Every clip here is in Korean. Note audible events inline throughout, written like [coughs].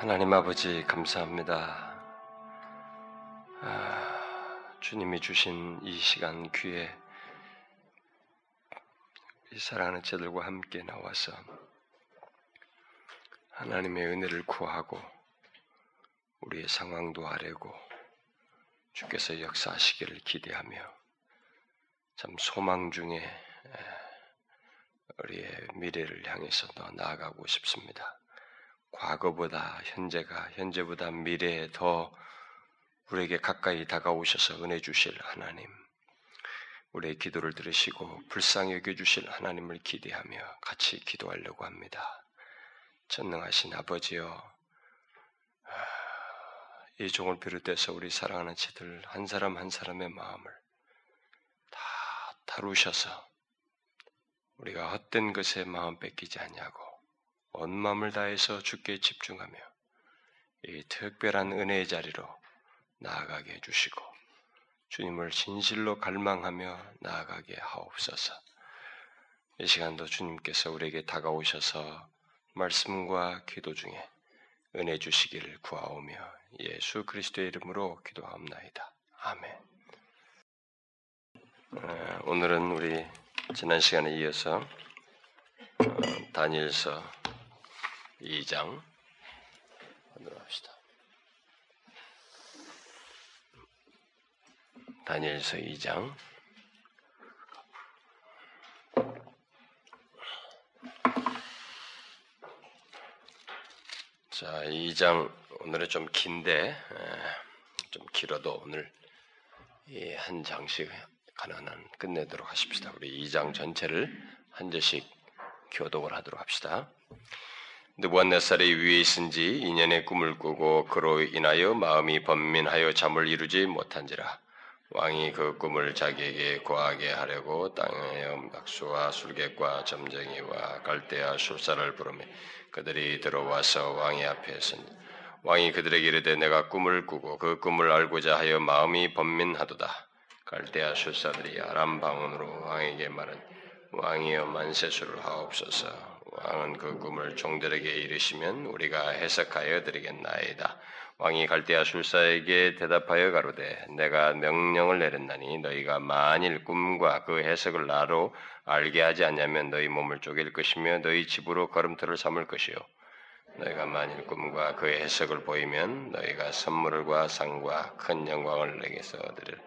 하나님 아버지 감사합니다. 아, 주님이 주신 이 시간 귀에 이 사랑하는 제들과 함께 나와서 하나님의 은혜를 구하고 우리의 상황도 아뢰고 주께서 역사하시기를 기대하며 참 소망 중에 우리의 미래를 향해서 더 나아가고 싶습니다. 과거보다 현재가 현재보다 미래에 더 우리에게 가까이 다가오셔서 은혜 주실 하나님, 우리의 기도를 들으시고 불쌍히 여겨 주실 하나님을 기대하며 같이 기도하려고 합니다. 전능하신 아버지여, 이 종을 비롯해서 우리 사랑하는 지들 한 사람 한 사람의 마음을 다 다루셔서 우리가 헛된 것에 마음 뺏기지 않냐고 온 마음을 다해서 주께 집중하며 이 특별한 은혜의 자리로 나아가게 해 주시고 주님을 진실로 갈망하며 나아가게 하옵소서. 이 시간도 주님께서 우리에게 다가오셔서 말씀과 기도 중에 은혜 주시기를 구하오며 예수 그리스도의 이름으로 기도하옵나이다. 아멘. 어, 오늘은 우리 지난 시간에 이어서 어, 다니엘서 2장 하도록 합시다. 다니엘서 2장 자, 2장 오늘은 좀 긴데 좀 길어도 오늘 이한 장씩 가능한 끝내도록 하십시다. 우리 2장 전체를 한 절씩 교독을 하도록 합시다. 느부갓네살이 위에 있은지 2년의 꿈을 꾸고 그로 인하여 마음이 번민하여 잠을 이루지 못한지라. 왕이 그 꿈을 자기에게 고하게 하려고 땅의 박수와 술객과 점쟁이와 갈대아 술사를 부르며 그들이 들어와서 왕의 앞에 선. 왕이 그들에게 이르되 내가 꿈을 꾸고 그 꿈을 알고자 하여 마음이 번민하도다. 갈대아 술사들이 아람 방언으로 왕에게 말은 왕이여 만세수를 하옵소서 왕은 그 꿈을 종들에게 이르시면 우리가 해석하여 드리겠나이다. 왕이 갈대아 술사에게 대답하여 가로되 내가 명령을 내렸나니 너희가 만일 꿈과 그 해석을 나로 알게 하지 않냐면 너희 몸을 쪼갤 것이며 너희 집으로 걸음터를 삼을 것이요 너희가 만일 꿈과 그 해석을 보이면 너희가 선물과 상과 큰 영광을 내게서 얻으리라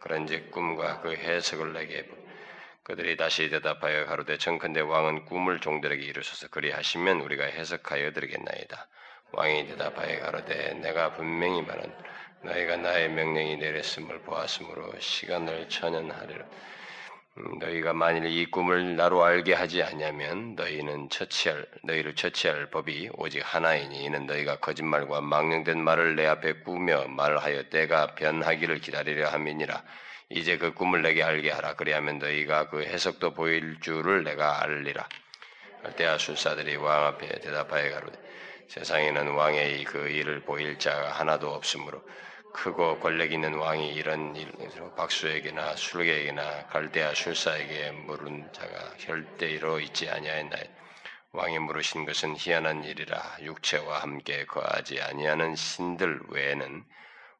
그런즉 꿈과 그 해석을 내게 그들이 다시 대답하여 가로되 청컨대 왕은 꿈을 종들에게 이루셔서 그리하시면 우리가 해석하여 드리겠나이다. 왕이 대답하여 가로되 내가 분명히 말한 너희가 나의 명령이 내렸음을 보았으므로 시간을 천연하리라. 음, 너희가 만일 이 꿈을 나로 알게 하지 않냐면 너희는 처치할 너희를 처치할 법이 오직 하나이니 이는 너희가 거짓말과 망령된 말을 내 앞에 꾸며 말하여 때가 변하기를 기다리려 함이니라. 이제 그 꿈을 내게 알게 하라. 그리하면 너희가 그 해석도 보일 줄을 내가 알리라. 때아 술사들이 왕 앞에 대답하여 가로되 세상에는 왕의 그 일을 보일 자가 하나도 없으므로 크고 권력 있는 왕이 이런 일로 박수에게나 술객에게나 갈대아 술사에게 물은 자가 혈대로 있지 아니하였나이. 왕이 물으신 것은 희한한 일이라 육체와 함께 거하지 아니하는 신들 외에는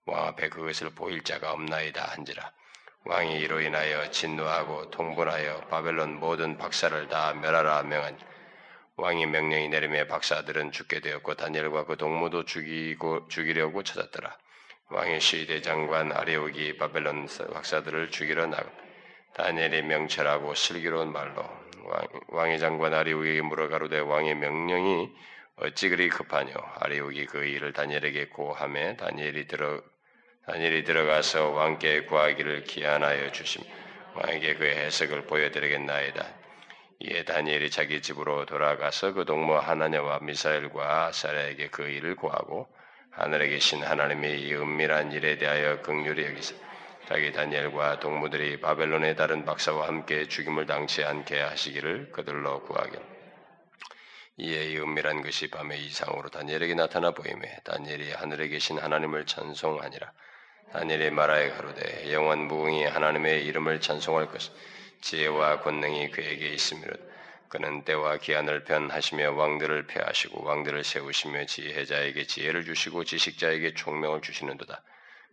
왕 앞에 그것을 보일 자가 없나이다 한지라. 왕이 이로 인하여 진노하고 통분하여 바벨론 모든 박사를 다 멸하라 명한 왕이 명령이 내림에 박사들은 죽게 되었고 다니엘과 그 동무도 죽이고 죽이려고 찾았더라. 왕의 시대 장관 아리옥이 바벨론 박사들을 죽이러 나가 다니엘이 명철하고 슬기로운 말로 왕, 의 장관 아리옥에게 물어 가로되 왕의 명령이 어찌 그리 급하뇨? 아리옥이 그 일을 다니엘에게 고함에 다니엘이 들어 다니엘이 들어가서 왕께 구하기를 기한하여 주심 왕에게 그 해석을 보여드리겠나이다. 이에 다니엘이 자기 집으로 돌아가서 그 동무 하나냐와 미사엘과 아사라에게 그 일을 구하고 하늘에 계신 하나님의 이 은밀한 일에 대하여 극률히 여기서 자기 다니엘과 동무들이 바벨론의 다른 박사와 함께 죽임을 당치 않게 하시기를 그들로 구하길. 이에 이 은밀한 것이 밤의 이상으로 다니엘에게 나타나 보임에 다니엘이 하늘에 계신 하나님을 찬송하니라. 다니엘이 말하여 가로되 영원 무궁히 하나님의 이름을 찬송할 것 지혜와 권능이 그에게 있으므로 그는 때와 기한을 변하시며 왕들을 폐하시고 왕들을 세우시며 지혜자에게 지혜를 주시고 지식자에게 총명을 주시는도다.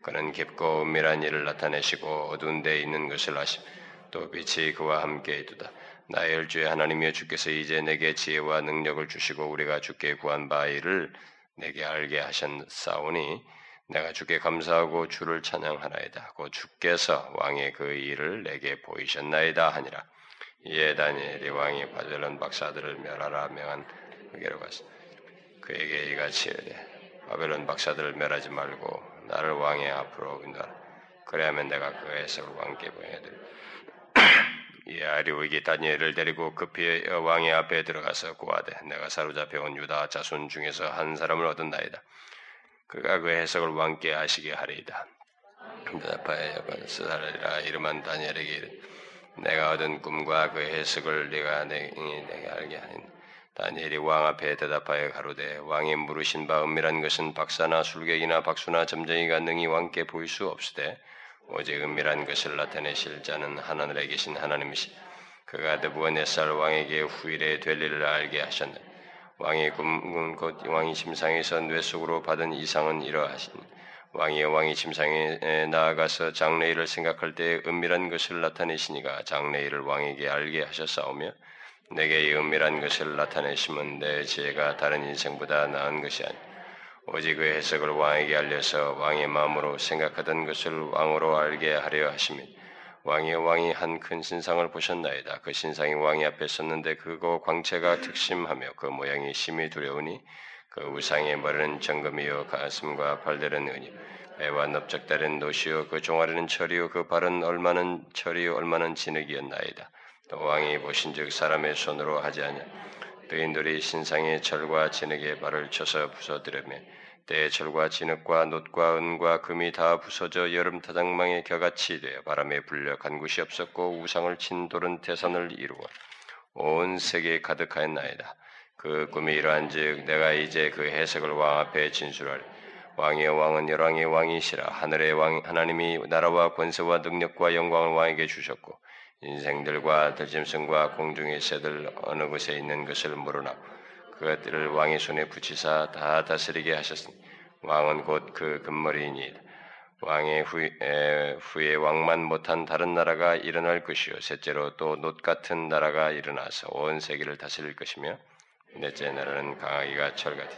그는 깊고 은밀한 일을 나타내시고 어두운 데 있는 것을 아심. 또 빛이 그와 함께 있도다. 나의 일주의 하나님이여 주께서 이제 내게 지혜와 능력을 주시고 우리가 주께 구한 바 일을 내게 알게 하셨사오니 내가 주께 감사하고 주를 찬양하나이다. 곧 주께서 왕의 그 일을 내게 보이셨나이다 하니라. 이에 다니엘이 왕이 바벨론 박사들을 멸하라 명한 그게로 갔어. 그에게 이같이 이르되 바벨론 박사들을 멸하지 말고 나를 왕의 앞으로 인도하라. 그래야면 내가 그 해석을 왕께 보여드리. [clears throat] 이 아리오에게 다니엘을 데리고 급히 왕의 앞에 들어가서 구하되 내가 사로잡혀온 유다 자손 중에서 한 사람을 얻었나이다. 그가 그 해석을 왕께 아시게 하리이다. 대답하여 스사라리라 이름한 다니엘에게 내가 얻은 꿈과 그 해석을 네가 내게 알게 하니 다니엘이 왕 앞에 대답하여 가로되 왕이 물으신 바 은밀한 것은 박사나 술객이나 박수나 점쟁이가 능히 왕께 보일 수 없으되 오직 은밀한 것을 나타내실 자는 하늘에 계신 하나님이시 그가 느부갓네살 왕에게 후일에 될 일을 알게 하셨네 왕의 꿈은 곧 왕이 침상에서 뇌 속으로 받은 이상은 이러하시니 왕이 왕이 침상에 나아가서 장래일을 생각할 때 은밀한 것을 나타내시니가 장래일을 왕에게 알게 하셨사오며 내게 이 은밀한 것을 나타내시면 내 지혜가 다른 인생보다 나은 것이 아니. 오직 그 해석을 왕에게 알려서 왕의 마음으로 생각하던 것을 왕으로 알게 하려 하시니 왕의 왕이 한 큰 신상을 보셨나이다. 그 신상이 왕이 앞에 섰는데 그거 광채가 특심하며 그 모양이 심히 두려우니 그 우상의 머리는 정금이요 가슴과 발들은 은이 배와 넓적다른 노시요 그 종아리는 철이요 그 발은 얼마는 철이요 얼마는 진흙이었나이다. 또 왕이 보신즉 사람의 손으로 하지 않냐. 뜨인들이 신상의 철과 진흙에 발을 쳐서 부서뜨려며 때에 철과 진흙과 놋과 은과 금이 다 부서져 여름 타작망에 겨같이 되어 바람에 불려 간 곳이 없었고 우상을 친 돌은 태산을 이루어 온 세계에 가득하였나이다. 그 꿈이 이러한즉 내가 이제 그 해석을 왕 앞에 진술하리. 왕의 왕은 열왕의 왕이시라 하늘의 왕 하나님이 나라와 권세와 능력과 영광을 왕에게 주셨고 인생들과 들짐승과 공중의 새들 어느 곳에 있는 것을 물어나 그것들을 왕의 손에 붙이사 다 다스리게 하셨으니 왕은 곧 그 금머리이니 왕의 후 에, 후에 왕만 못한 다른 나라가 일어날 것이요. 셋째로 또 놋 같은 나라가 일어나서 온 세계를 다스릴 것이며 넷째 나라는 강하기가 철같이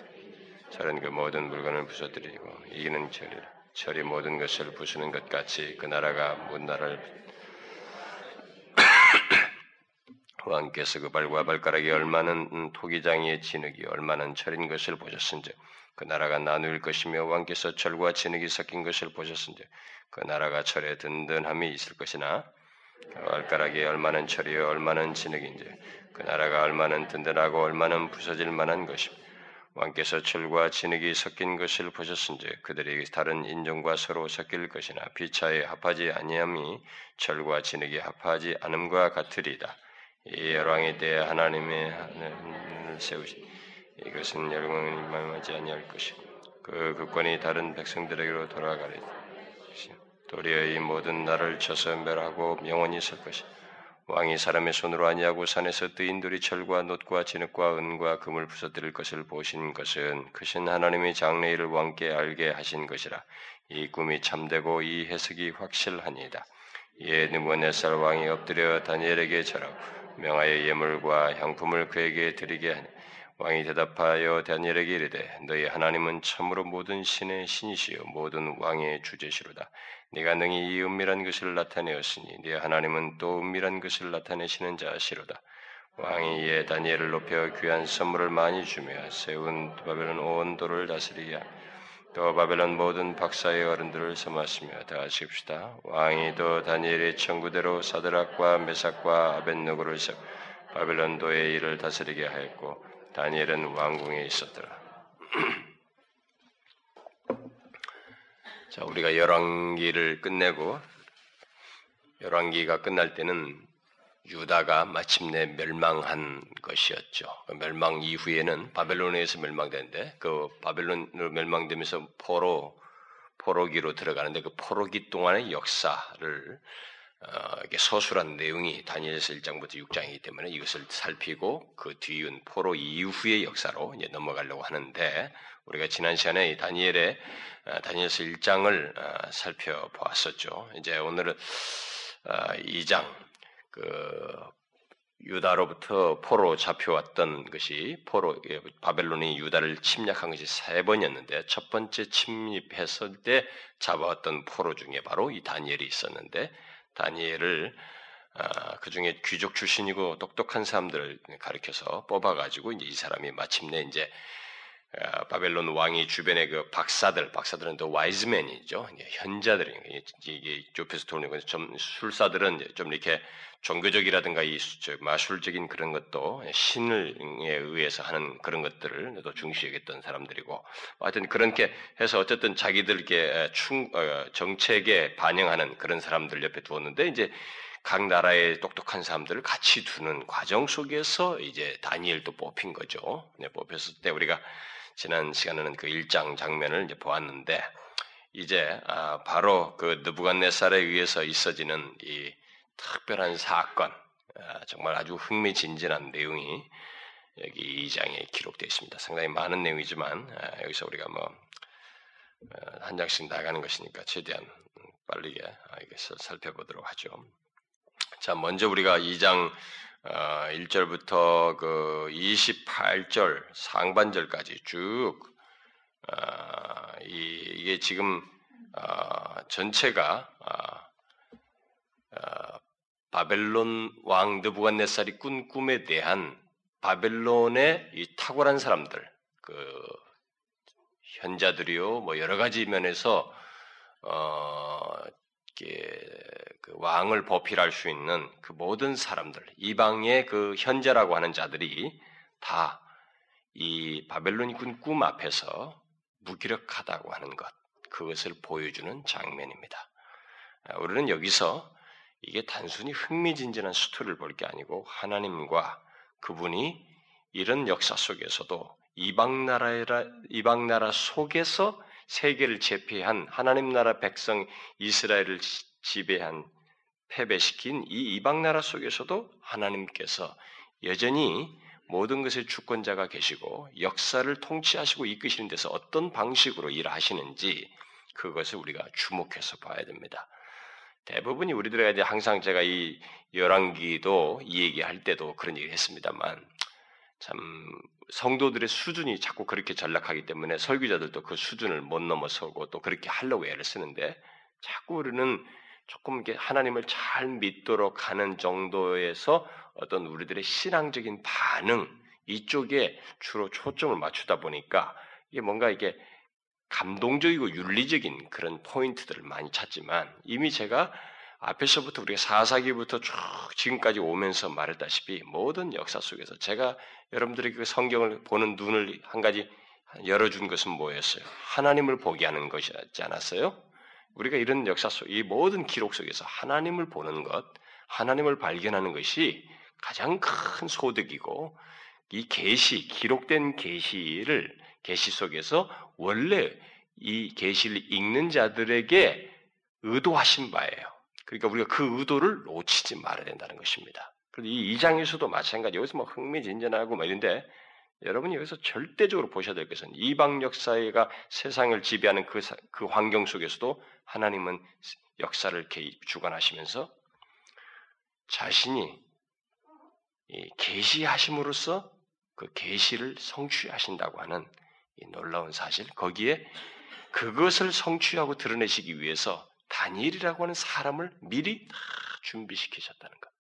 철은 그 모든 물건을 부서뜨리고 이기는 철이라. 철이 모든 것을 부수는 것 같이 그 나라가 문나라를 왕께서 그 발과 발가락이 얼마는 토기장이의 진흙이 얼마는 철인 것을 보셨은즉 그 나라가 나누일 것이며 왕께서 철과 진흙이 섞인 것을 보셨은즉 그 나라가 철에 든든함이 있을 것이나 그 발가락이 얼마는 철이요 얼마는 진흙인지 그 나라가 얼마는 든든하고 얼마는 부서질 만한 것이며 왕께서 철과 진흙이 섞인 것을 보셨은즉 그들이 다른 인종과 서로 섞일 것이나 비차에 합하지 아니함이 철과 진흙이 합하지 않음과 같으리다. 이 열왕에 대해 하나님의 하늘을 세우시 이것은 열왕은 임하지 아니할 것이고 그 국권이 다른 백성들에게로 돌아가리다. 도리어 이 모든 나를 쳐서 멸하고 영원히 설 것이다. 왕이 사람의 손으로 아니하고 산에서 뜨인 돌이 철과 놋과 진흙과 은과 금을 부서뜨릴 것을 보신 것은 크신 하나님의 장래일을 왕께 알게 하신 것이라 이 꿈이 참되고 이 해석이 확실하니이다. 이에 느부갓네살 왕이 엎드려 다니엘에게 절하고 명하여 예물과 향품을 그에게 드리게 하니 왕이 대답하여 다니엘에게 이르되 너희 하나님은 참으로 모든 신의 신이시요 모든 왕의 주제시로다. 네가 능히 이 은밀한 것을 나타내었으니 네 하나님은 또 은밀한 것을 나타내시는 자시로다. 왕이 이에 다니엘을 높여 귀한 선물을 많이 주며 세운 바벨론 온 도를 다스리게 하니 또 바벨론 모든 박사의 어른들을 섬았으며 다 하십시다. 왕이 또 다니엘의 청구대로 사드락과 메삭과 아벤누고를 세 바벨론도의 일을 다스리게 하였고 다니엘은 왕궁에 있었더라. [clears throat] 자, 우리가 열왕기를 끝내고 열왕기가 끝날 때는 유다가 마침내 멸망한 것이었죠. 그 멸망 이후에는 바벨론에서 멸망되는데 그 바벨론으로 멸망되면서 포로 포로기로 들어가는데 그 포로기 동안의 역사를 어, 이게 서술한 내용이 다니엘서 1장부터 6장이기 때문에 이것을 살피고 그 뒤은 포로 이후의 역사로 이제 넘어가려고 하는데 우리가 지난 시간에 다니엘의 어, 다니엘서 1장을 어, 살펴보았었죠. 이제 오늘은 2장 그 유다로부터 포로 잡혀왔던 것이 포로 예, 바벨론이 유다를 침략한 것이 세 번이었는데 첫 번째 침입했을 때 잡아왔던 포로 중에 바로 이 다니엘이 있었는데 다니엘을 아, 그 중에 귀족 출신이고 똑똑한 사람들을 가르켜서 뽑아가지고 이제 이 사람이 마침내 이제 아, 바벨론 왕이 주변의 그 박사들, 박사들은 또 와이즈맨이죠. 현자들이 이게 좁혀서 도는 건좀 술사들은 좀 이렇게 종교적이라든가 이 마술적인 그런 것도 신에 의해서 하는 그런 것들을 또 중시 여겼던 사람들이고 하여튼 그렇게 해서 어쨌든 자기들께 충 어, 정책에 반영하는 그런 사람들 옆에 두었는데 이제 각 나라의 똑똑한 사람들을 같이 두는 과정 속에서 이제 다니엘도 뽑힌 거죠. 네, 뽑혔을 때 우리가 지난 시간에는 그 일장 장면을 이제 보았는데 이제 아, 바로 그 느부갓네살에 의해서 있어지는 이 특별한 사건, 아, 정말 아주 흥미진진한 내용이 여기 이 장에 기록되어 있습니다. 상당히 많은 내용이지만 아, 여기서 우리가 뭐한 어, 장씩 나가는 것이니까 최대한 빠르게 이것을 살펴보도록 하죠. 자, 먼저 우리가 2장 1절부터 어, 그 28절 상반절까지 쭉 어, 이게 지금 어, 전체가 바벨론 왕 느부갓네살이 꾼 꿈에 대한 바벨론의 이 탁월한 사람들, 그 현자들이요, 뭐 여러 가지 면에서 어, 그 왕을 보필할 수 있는 그 모든 사람들, 이방의 그 현재라고 하는 자들이 다 이 바벨론이 꾼 꿈 앞에서 무기력하다고 하는 것, 그것을 보여주는 장면입니다. 아, 우리는 여기서 이게 단순히 흥미진진한 스토리를 볼 게 아니고 하나님과 그분이 이런 역사 속에서도 이방 나라라 이방 나라 속에서 세계를 제패한 하나님 나라 백성 이스라엘을 지배한 패배시킨 이 이방 나라 속에서도 하나님께서 여전히 모든 것의 주권자가 계시고 역사를 통치하시고 이끄시는 데서 어떤 방식으로 일하시는지 그것을 우리가 주목해서 봐야 됩니다. 대부분이 우리들에게 항상 제가 이 열왕기도 이 얘기할 때도 그런 얘기를 했습니다만 참 성도들의 수준이 자꾸 그렇게 전락하기 때문에 설교자들도 그 수준을 못 넘어서고 또 그렇게 하려고 애를 쓰는데 자꾸 우리는 조금 이렇게 하나님을 잘 믿도록 하는 정도에서 어떤 우리들의 신앙적인 반응 이쪽에 주로 초점을 맞추다 보니까 이게 뭔가 이게 감동적이고 윤리적인 그런 포인트들을 많이 찾지만 이미 제가 앞에서부터 우리가 사사기부터 쭉 지금까지 오면서 말했다시피 모든 역사 속에서 제가 여러분들에게 그 성경을 보는 눈을 한 가지 열어준 것은 뭐였어요? 하나님을 보게 하는 것이었지 않았어요? 우리가 이런 역사 속, 이 모든 기록 속에서 하나님을 보는 것, 하나님을 발견하는 것이 가장 큰 소득이고 이 계시, 기록된 계시를 계시 속에서 원래 이 계시를 읽는 자들에게 의도하신 바예요. 그러니까 우리가 그 의도를 놓치지 말아야 된다는 것입니다. 그래서 이 2장에서도 마찬가지. 여기서 뭐 흥미진진하고 뭐 이런데 여러분이 여기서 절대적으로 보셔야 될 것은 이방 역사가 세상을 지배하는 그, 그 환경 속에서도 하나님은 역사를 개입, 주관하시면서 자신이 계시하심으로써 그 계시를 성취하신다고 하는 이 놀라운 사실 거기에 그것을 성취하고 드러내시기 위해서 다니엘이라고 하는 사람을 미리 다 준비시키셨다는 것.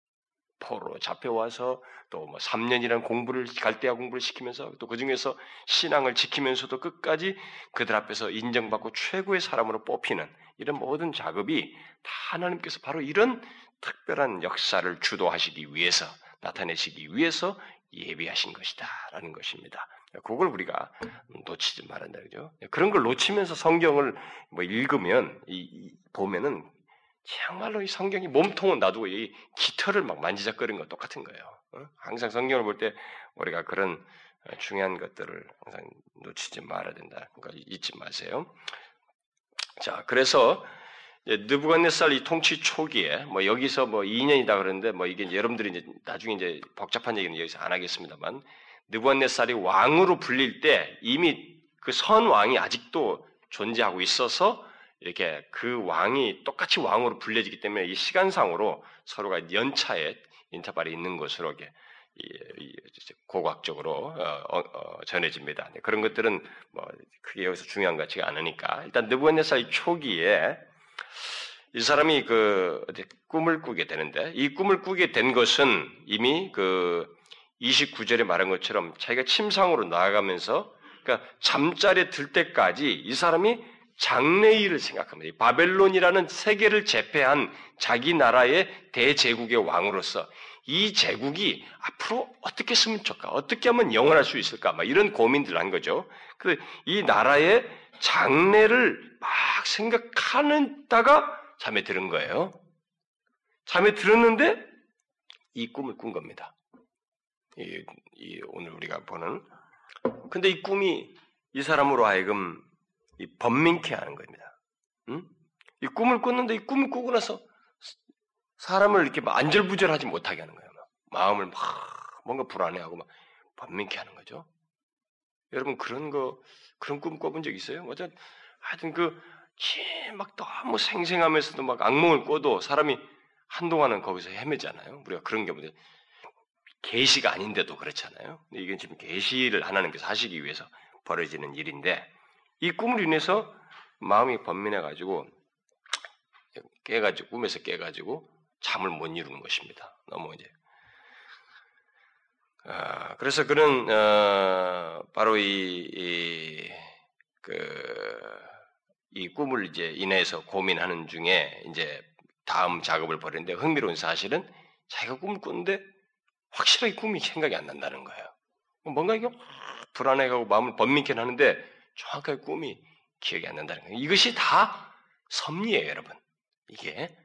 포로 잡혀와서 또 뭐 3년이라는 공부를 갈대아 공부를 시키면서 또 그 중에서 신앙을 지키면서도 끝까지 그들 앞에서 인정받고 최고의 사람으로 뽑히는 이런 모든 작업이 다 하나님께서 바로 이런 특별한 역사를 주도하시기 위해서 나타내시기 위해서 예비하신 것이다라는 것입니다. 그걸 우리가 놓치지 말한다 그죠? 그런 걸 놓치면서 성경을 뭐 읽으면 이, 이 보면은 정말로 이 성경이 몸통은 놔두고 이 깃털을 막 만지작거리는 것 똑같은 거예요. 어? 항상 성경을 볼 때 우리가 그런 어, 중요한 것들을 항상 놓치지 말아야 된다. 그러니까 잊지 마세요. 자, 그래서 느부갓네살 이 통치 초기에 뭐 여기서 뭐 2년이다 그러는데 뭐 이게 여러분들이 이제 나중에 이제 복잡한 얘기는 여기서 안 하겠습니다만 느부갓네살이 왕으로 불릴 때 이미 그 선 왕이 아직도 존재하고 있어서 이렇게 그 왕이 똑같이 왕으로 불려지기 때문에 이 시간상으로 서로가 연차에 인터벌이 있는 것으로 이게 고각적으로 어, 어, 어, 전해집니다. 네, 그런 것들은 뭐 크게 여기서 중요한 것 같지가 않으니까 일단 느부갓네살 초기에 이 사람이 그 꿈을 꾸게 되는데 이 꿈을 꾸게 된 것은 이미 그 29절에 말한 것처럼 자기가 침상으로 나아가면서 그러니까 잠자리에 들 때까지 이 사람이 장래일을 생각합니다. 바벨론이라는 세계를 제패한 자기 나라의 대제국의 왕으로서 이 제국이 앞으로 어떻게 쓰면 좋을까? 어떻게 하면 영원할 수 있을까? 막 이런 고민들을 한 거죠. 그이 나라의 장래를 막 생각하는 다가 잠에 들은 거예요. 잠에 들었는데 이 꿈을 꾼 겁니다. 이, 이 오늘 우리가 보는. 근데 이 꿈이 이 사람으로 하여금 이 번민케 하는 겁니다. 응? 이 꿈을 꿨는데 이 꿈을 꾸고 나서 사람을 이렇게 안절부절하지 못하게 하는 거예요. 마음을 막 뭔가 불안해하고 막 번민케 하는 거죠. 여러분 그런 거 그런 꿈 꿔본 적 있어요? 어떤 하여튼 그막 너무 생생하면서도 막 악몽을 꿔도 사람이 한동안은 거기서 헤매잖아요. 우리가 그런 경우들 계시가 아닌데도 그렇잖아요. 이건 지금 계시를 하나님께서 하시기 위해서 벌어지는 일인데 이 꿈을 인해서 마음이 번민해 가지고 깨가지고 꿈에서 깨가지고 잠을 못 이루는 것입니다. 너무 이제 아, 그래서 그는 어, 바로 이, 이, 그, 이 꿈을 이제 인해서 고민하는 중에 이제 다음 작업을 벌였는데 흥미로운 사실은 자기가 꿈을 꿨는데 확실하게 꿈이 생각이 안 난다는 거예요. 뭔가 이게 불안해가고 마음을 번민케 하는데 정확하게 꿈이 기억이 안 난다는 거예요. 이것이 다 섭리예요, 여러분. 이게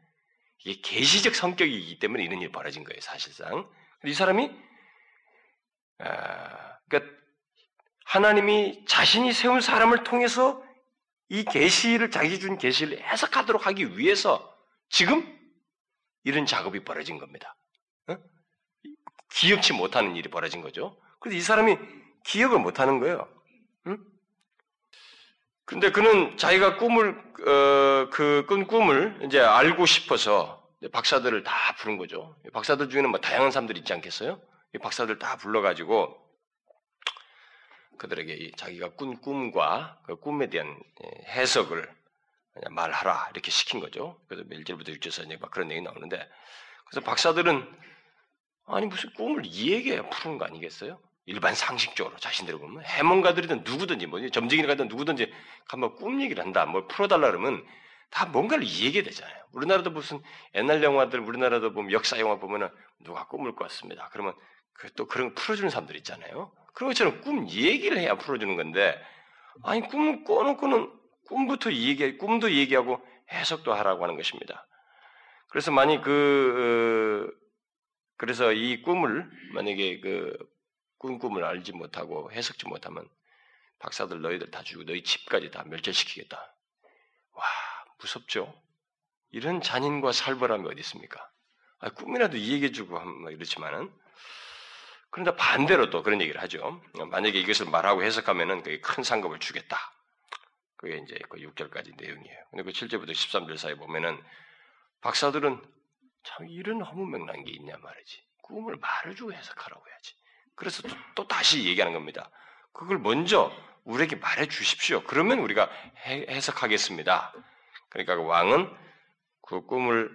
이게 계시적 성격이기 때문에 이런 일이 벌어진 거예요, 사실상. 이 사람이 아, 그러니까 하나님이 자신이 세운 사람을 통해서 이 계시를 자기 준 계시를 해석하도록 하기 위해서 지금 이런 작업이 벌어진 겁니다. 어? 기억치 못하는 일이 벌어진 거죠. 그래서 이 사람이 기억을 못하는 거예요. 응? 근데 그는 자기가 꿈을 어, 그꾼 꿈을 이제 알고 싶어서 박사들을 다 부른 거죠. 박사들 중에는 뭐 다양한 사람들이 있지 않겠어요? 이 박사들 다 불러가지고 그들에게 자기가 꾼 꿈과 그 꿈에 대한 예, 해석을 말하라 이렇게 시킨 거죠. 그래서 1절부터 6절까지 막 그런 얘기 나오는데 그래서 박사들은 아니 무슨 꿈을 이 얘기해야 푸는 거 아니겠어요? 일반 상식적으로 자신들이 보면 해몽가들이든 누구든지 뭐 점쟁이가든 누구든지 한번 꿈 얘기를 한다 뭐 풀어달라 그러면 다 뭔가를 이해하게 되잖아요. 우리나라도 무슨 옛날 영화들 우리나라도 보면 역사 영화 보면은 누가 꿈을 꿨습니다. 그러면 그 또 그런 거 풀어주는 사람들 있잖아요. 그런 것처럼 꿈 얘기를 해야 풀어주는 건데, 아니, 꿈을 꿔놓고는 꿈부터 얘기, 꿈도 얘기하고 해석도 하라고 하는 것입니다. 그래서 만약 그, 어, 그래서 이 꿈을, 만약에 그, 꿈 꿈을 알지 못하고 해석지 못하면 박사들 너희들 다 죽이고 너희 집까지 다 멸절시키겠다. 와, 무섭죠? 이런 잔인과 살벌함이 어디 있습니까? 아, 꿈이라도 얘기해주고 이렇지만은 그런데 반대로 또 그런 얘기를 하죠. 만약에 이것을 말하고 해석하면은 그게 큰 상급을 주겠다. 그게 이제 그 6절까지 내용이에요. 근데 그 7절부터 13절 사이 보면은 박사들은 참 이런 허무맹랑한 게 있냐 말이지. 꿈을 말해주고 해석하라고 해야지. 그래서 또, 또 다시 얘기하는 겁니다. 그걸 먼저 우리에게 말해 주십시오. 그러면 우리가 해, 석하겠습니다 그러니까 그 왕은 그 꿈을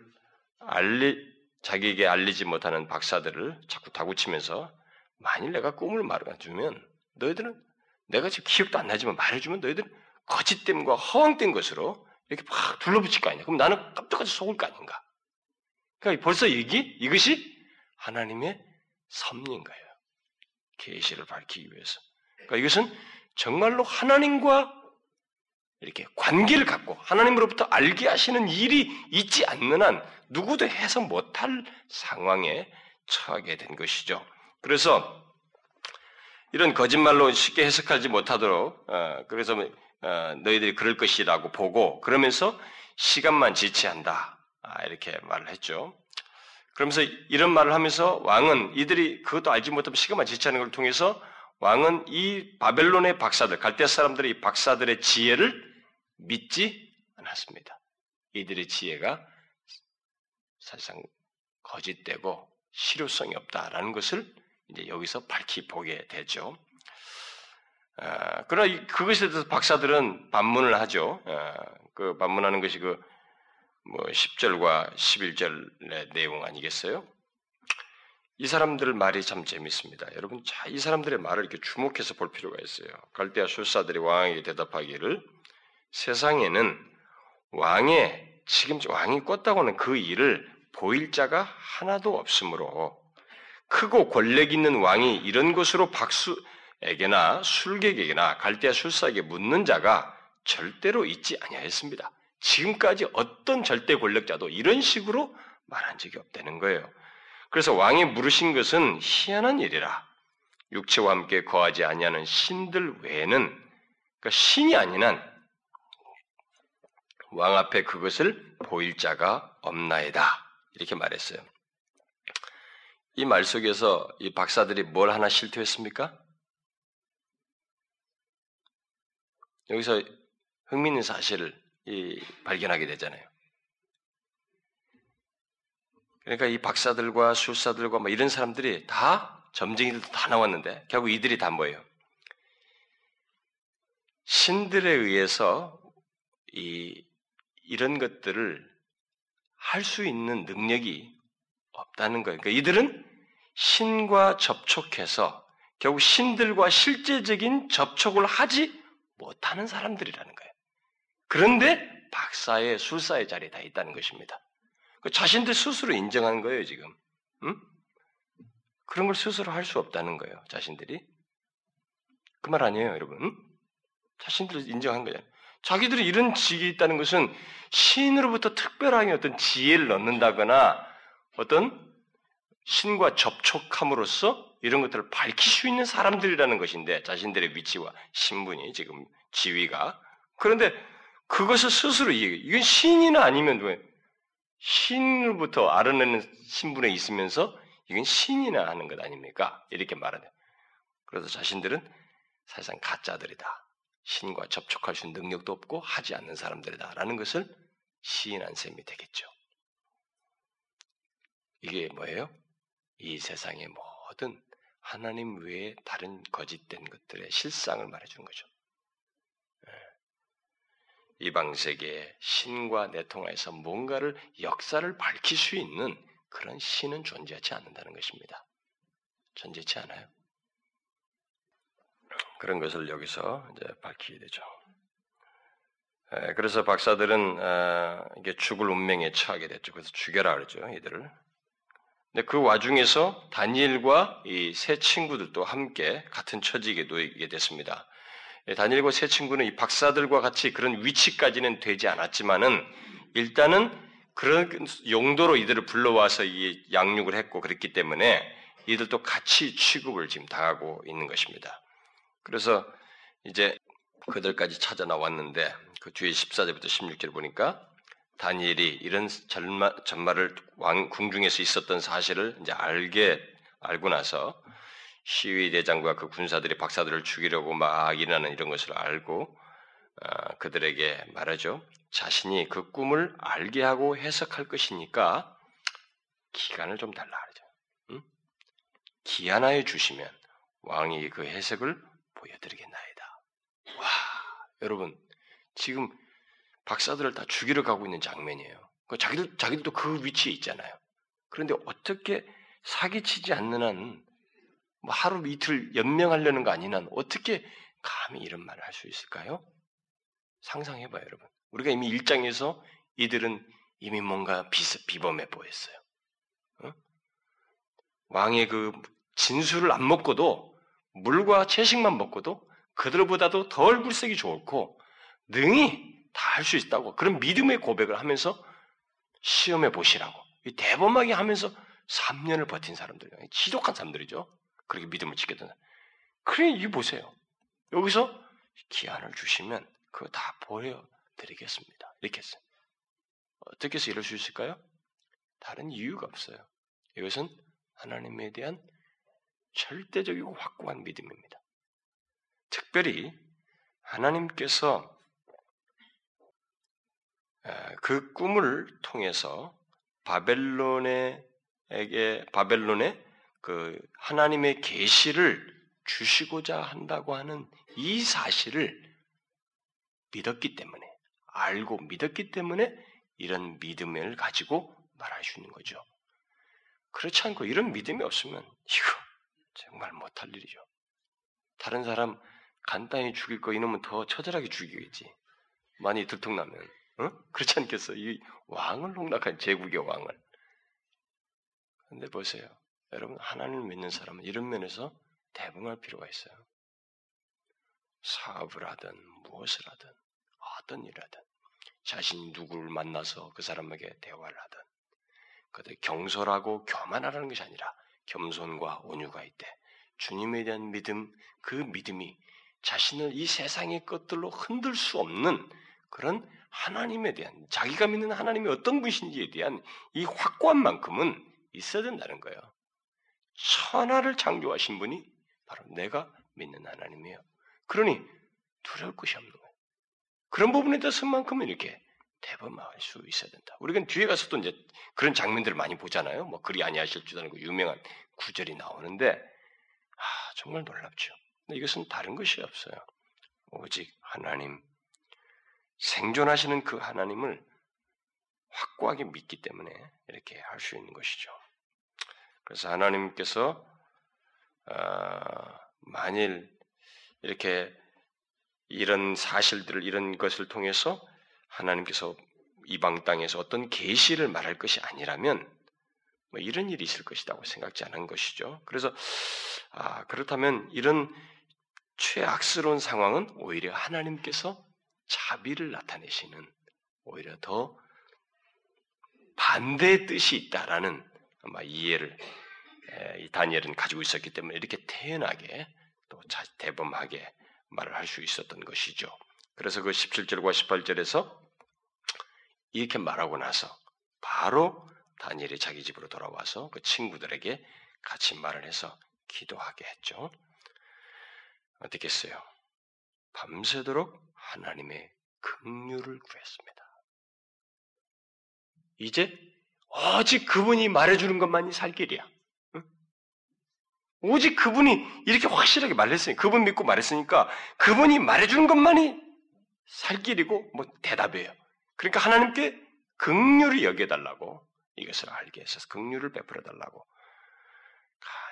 알리, 자기에게 알리지 못하는 박사들을 자꾸 다구치면서 만일 내가 꿈을 말해주면 너희들은 내가 지금 기억도 안 나지만 말해주면 너희들은 거짓됨과 허황된 것으로 이렇게 막 둘러붙일 거 아니야. 그럼 나는 깜짝같이 속을 거 아닌가. 그러니까 벌써 이기 이것이 하나님의 섭리인 거예요. 계시를 밝히기 위해서. 그러니까 이것은 정말로 하나님과 이렇게 관계를 갖고 하나님으로부터 알게 하시는 일이 있지 않는 한 누구도 해석 못할 상황에 처하게 된 것이죠. 그래서 이런 거짓말로 쉽게 해석하지 못하도록 어, 그래서 어, 너희들이 그럴 것이라고 보고 그러면서 시간만 지체한다. 아, 이렇게 말을 했죠. 그러면서 이런 말을 하면서 왕은 이들이 그것도 알지 못하면 시간만 지체하는 걸 통해서 왕은 이 바벨론의 박사들, 갈대 사람들의 이 박사들의 지혜를 믿지 않았습니다. 이들의 지혜가 사실상 거짓되고 실효성이 없다라는 것을 이제 여기서 밝히 보게 되죠. 아, 그러나 그것에 대해서 박사들은 반문을 하죠. 아, 그 반문하는 것이 그 뭐 10절과 11절의 내용 아니겠어요? 이 사람들 말이 참 재밌습니다. 여러분, 자, 이 사람들의 말을 이렇게 주목해서 볼 필요가 있어요. 갈대아 술사들이 왕에게 대답하기를 세상에는 왕의 지금 왕이 꿨다고 하는 그 일을 보일 자가 하나도 없으므로 크고 권력 있는 왕이 이런 것으로 박수에게나 술객에게나 갈대아 술사에게 묻는 자가 절대로 있지 아니하였습니다. 지금까지 어떤 절대 권력자도 이런 식으로 말한 적이 없다는 거예요. 그래서 왕이 물으신 것은 희한한 일이라. 육체와 함께 거하지 아니하는 신들 외에는 그러니까 신이 아닌 한왕 앞에 그것을 보일 자가 없나이다. 이렇게 말했어요. 이 말 속에서 이 박사들이 뭘 하나 실토했습니까? 여기서 흥미있는 사실을 발견하게 되잖아요. 그러니까 이 박사들과 술사들과 뭐 이런 사람들이 다 점쟁이들도 다 나왔는데 결국 이들이 다 뭐예요? 신들에 의해서 이 이런 것들을 할 수 있는 능력이 없다는 거예요. 그러니까 이들은 신과 접촉해서 결국 신들과 실제적인 접촉을 하지 못하는 사람들이라는 거예요. 그런데 박사의 술사의 자리에 다 있다는 것입니다. 그 자신들 스스로 인정하는 거예요, 지금. 응? 그런 걸 스스로 할 수 없다는 거예요, 자신들이. 그 말 아니에요, 여러분. 자신들 인정한 거예요. 자기들이 이런 직이 있다는 것은 신으로부터 특별하게 어떤 지혜를 얻는다거나 어떤 신과 접촉함으로써 이런 것들을 밝힐 수 있는 사람들이라는 것인데 자신들의 위치와 신분이 지금 지위가 그런데 그것을 스스로 이해해. 이건 신이나 아니면 왜 신으로부터 알아내는 신분에 있으면서 이건 신이나 하는 것 아닙니까? 이렇게 말하네. 그래서 자신들은 사실상 가짜들이다. 신과 접촉할 수 있는 능력도 없고 하지 않는 사람들이다라는 것을 시인한 셈이 되겠죠. 이게 뭐예요? 이 세상의 모든 하나님 외에 다른 거짓된 것들의 실상을 말해주는 거죠. 이방 세계에 신과 내통하에서 뭔가를 역사를 밝힐 수 있는 그런 신은 존재하지 않는다는 것입니다. 존재하지 않아요. 그런 것을 여기서 이제 밝히게 되죠. 그래서 박사들은 아, 이게 죽을 운명에 처하게 됐죠. 그래서 죽여라 그러죠, 이들을. 근데 그 와중에서 다니엘과 이 세 친구들도 함께 같은 처지에 놓이게 됐습니다. 예, 다니엘과 세 친구는 이 박사들과 같이 그런 위치까지는 되지 않았지만은 일단은 그런 용도로 이들을 불러와서 이 양육을 했고 그랬기 때문에 이들도 같이 취급을 지금 당하고 있는 것입니다. 그래서 이제 그들까지 찾아 나왔는데 그 뒤에 14절부터 16절 보니까 다니엘이 이런 전말, 전말을 왕 궁중에서 있었던 사실을 이제 알게 알고 나서 시위 대장과 그 군사들이 박사들을 죽이려고 막 일어나는 이런 것을 알고 어, 그들에게 말하죠. 자신이 그 꿈을 알게 하고 해석할 것이니까 기간을 좀 달라. 응? 기한하여 주시면 왕이 그 해석을 보여드리겠나이다. 와, 여러분 지금 박사들을 다 죽이러 가고 있는 장면이에요. 그 자기들 자기들도 그 위치에 있잖아요. 그런데 어떻게 사기치지 않는 한 뭐 하루 이틀 연명하려는 거 아니난 어떻게 감히 이런 말을 할 수 있을까요? 상상해봐요, 여러분. 우리가 이미 일장에서 이들은 이미 뭔가 비스, 비범해 보였어요. 어? 왕의 그 진술을 안 먹고도 물과 채식만 먹고도 그들보다도 더 얼굴색이 좋고 능히 다 할 수 있다고 그런 믿음의 고백을 하면서 시험해 보시라고 대범하게 하면서 3년을 버틴 사람들, 지독한 사람들이죠. 그렇게 믿음을 지켰던 사람. 그래, 이 보세요. 여기서 기한을 주시면 그거 다 보여드리겠습니다. 이렇게 했어요. 어떻게 해서 이럴 수 있을까요? 다른 이유가 없어요. 이것은 하나님에 대한 절대적이고 확고한 믿음입니다. 특별히 하나님께서 그 꿈을 통해서 바벨론에게 바벨론에 그 하나님의 계시를 주시고자 한다고 하는 이 사실을 믿었기 때문에 알고 믿었기 때문에 이런 믿음을 가지고 말할 수 있는 거죠. 그렇지 않고 이런 믿음이 없으면 이거 정말 못할 일이죠. 다른 사람 간단히 죽일 거 이놈은 더 처절하게 죽이겠지. 많이 들통나면. 어? 그렇지 않겠어? 이 왕을 농락한 제국의 왕을. 근데 보세요. 여러분, 하나님을 믿는 사람은 이런 면에서 대붕할 필요가 있어요. 사업을 하든 무엇을 하든 어떤 일을 하든 자신이 누구를 만나서 그 사람에게 대화를 하든 그들 경솔하고 교만하라는 것이 아니라 겸손과 온유가 있대. 주님에 대한 믿음, 그 믿음이 자신을 이 세상의 것들로 흔들 수 없는 그런 하나님에 대한 자기가 믿는 하나님이 어떤 분이신지에 대한 이 확고한 만큼은 있어야 된다는 거예요. 천하를 창조하신 분이 바로 내가 믿는 하나님이에요. 그러니 두려울 것이 없는 거예요. 그런 부분에 대해서만큼은 이렇게 대범할 수 있어야 된다. 우리가 뒤에 가서 또 이제 그런 장면들을 많이 보잖아요. 뭐 그리 아니하실 줄 알고 유명한 구절이 나오는데 아 정말 놀랍죠. 근데 이것은 다른 것이 없어요. 오직 하나님 생존하시는 그 하나님을 확고하게 믿기 때문에 이렇게 할 수 있는 것이죠. 그래서 하나님께서 아, 만일 이렇게 이런 사실들을 이런 것을 통해서 하나님께서 이방 땅에서 어떤 계시를 말할 것이 아니라면 뭐 이런 일이 있을 것이라고 생각지 않은 것이죠. 그래서 아, 그렇다면 이런 최악스러운 상황은 오히려 하나님께서 자비를 나타내시는 오히려 더 반대의 뜻이 있다라는 아마 이해를 이 다니엘은 가지고 있었기 때문에 이렇게 태연하게 또 대범하게 말을 할 수 있었던 것이죠. 그래서 그 17절과 18절에서 이렇게 말하고 나서 바로 다니엘이 자기 집으로 돌아와서 그 친구들에게 같이 말을 해서 기도하게 했죠. 어떻게 했어요? 밤새도록 하나님의 긍휼을 구했습니다. 이제 오직 그분이 말해주는 것만이 살 길이야. 오직 그분이 이렇게 확실하게 말했으니 그분 믿고 말했으니까 그분이 말해주는 것만이 살 길이고 뭐 대답이에요. 그러니까 하나님께 긍휼을 여겨달라고 이것을 알게 해서 긍휼을 베풀어 달라고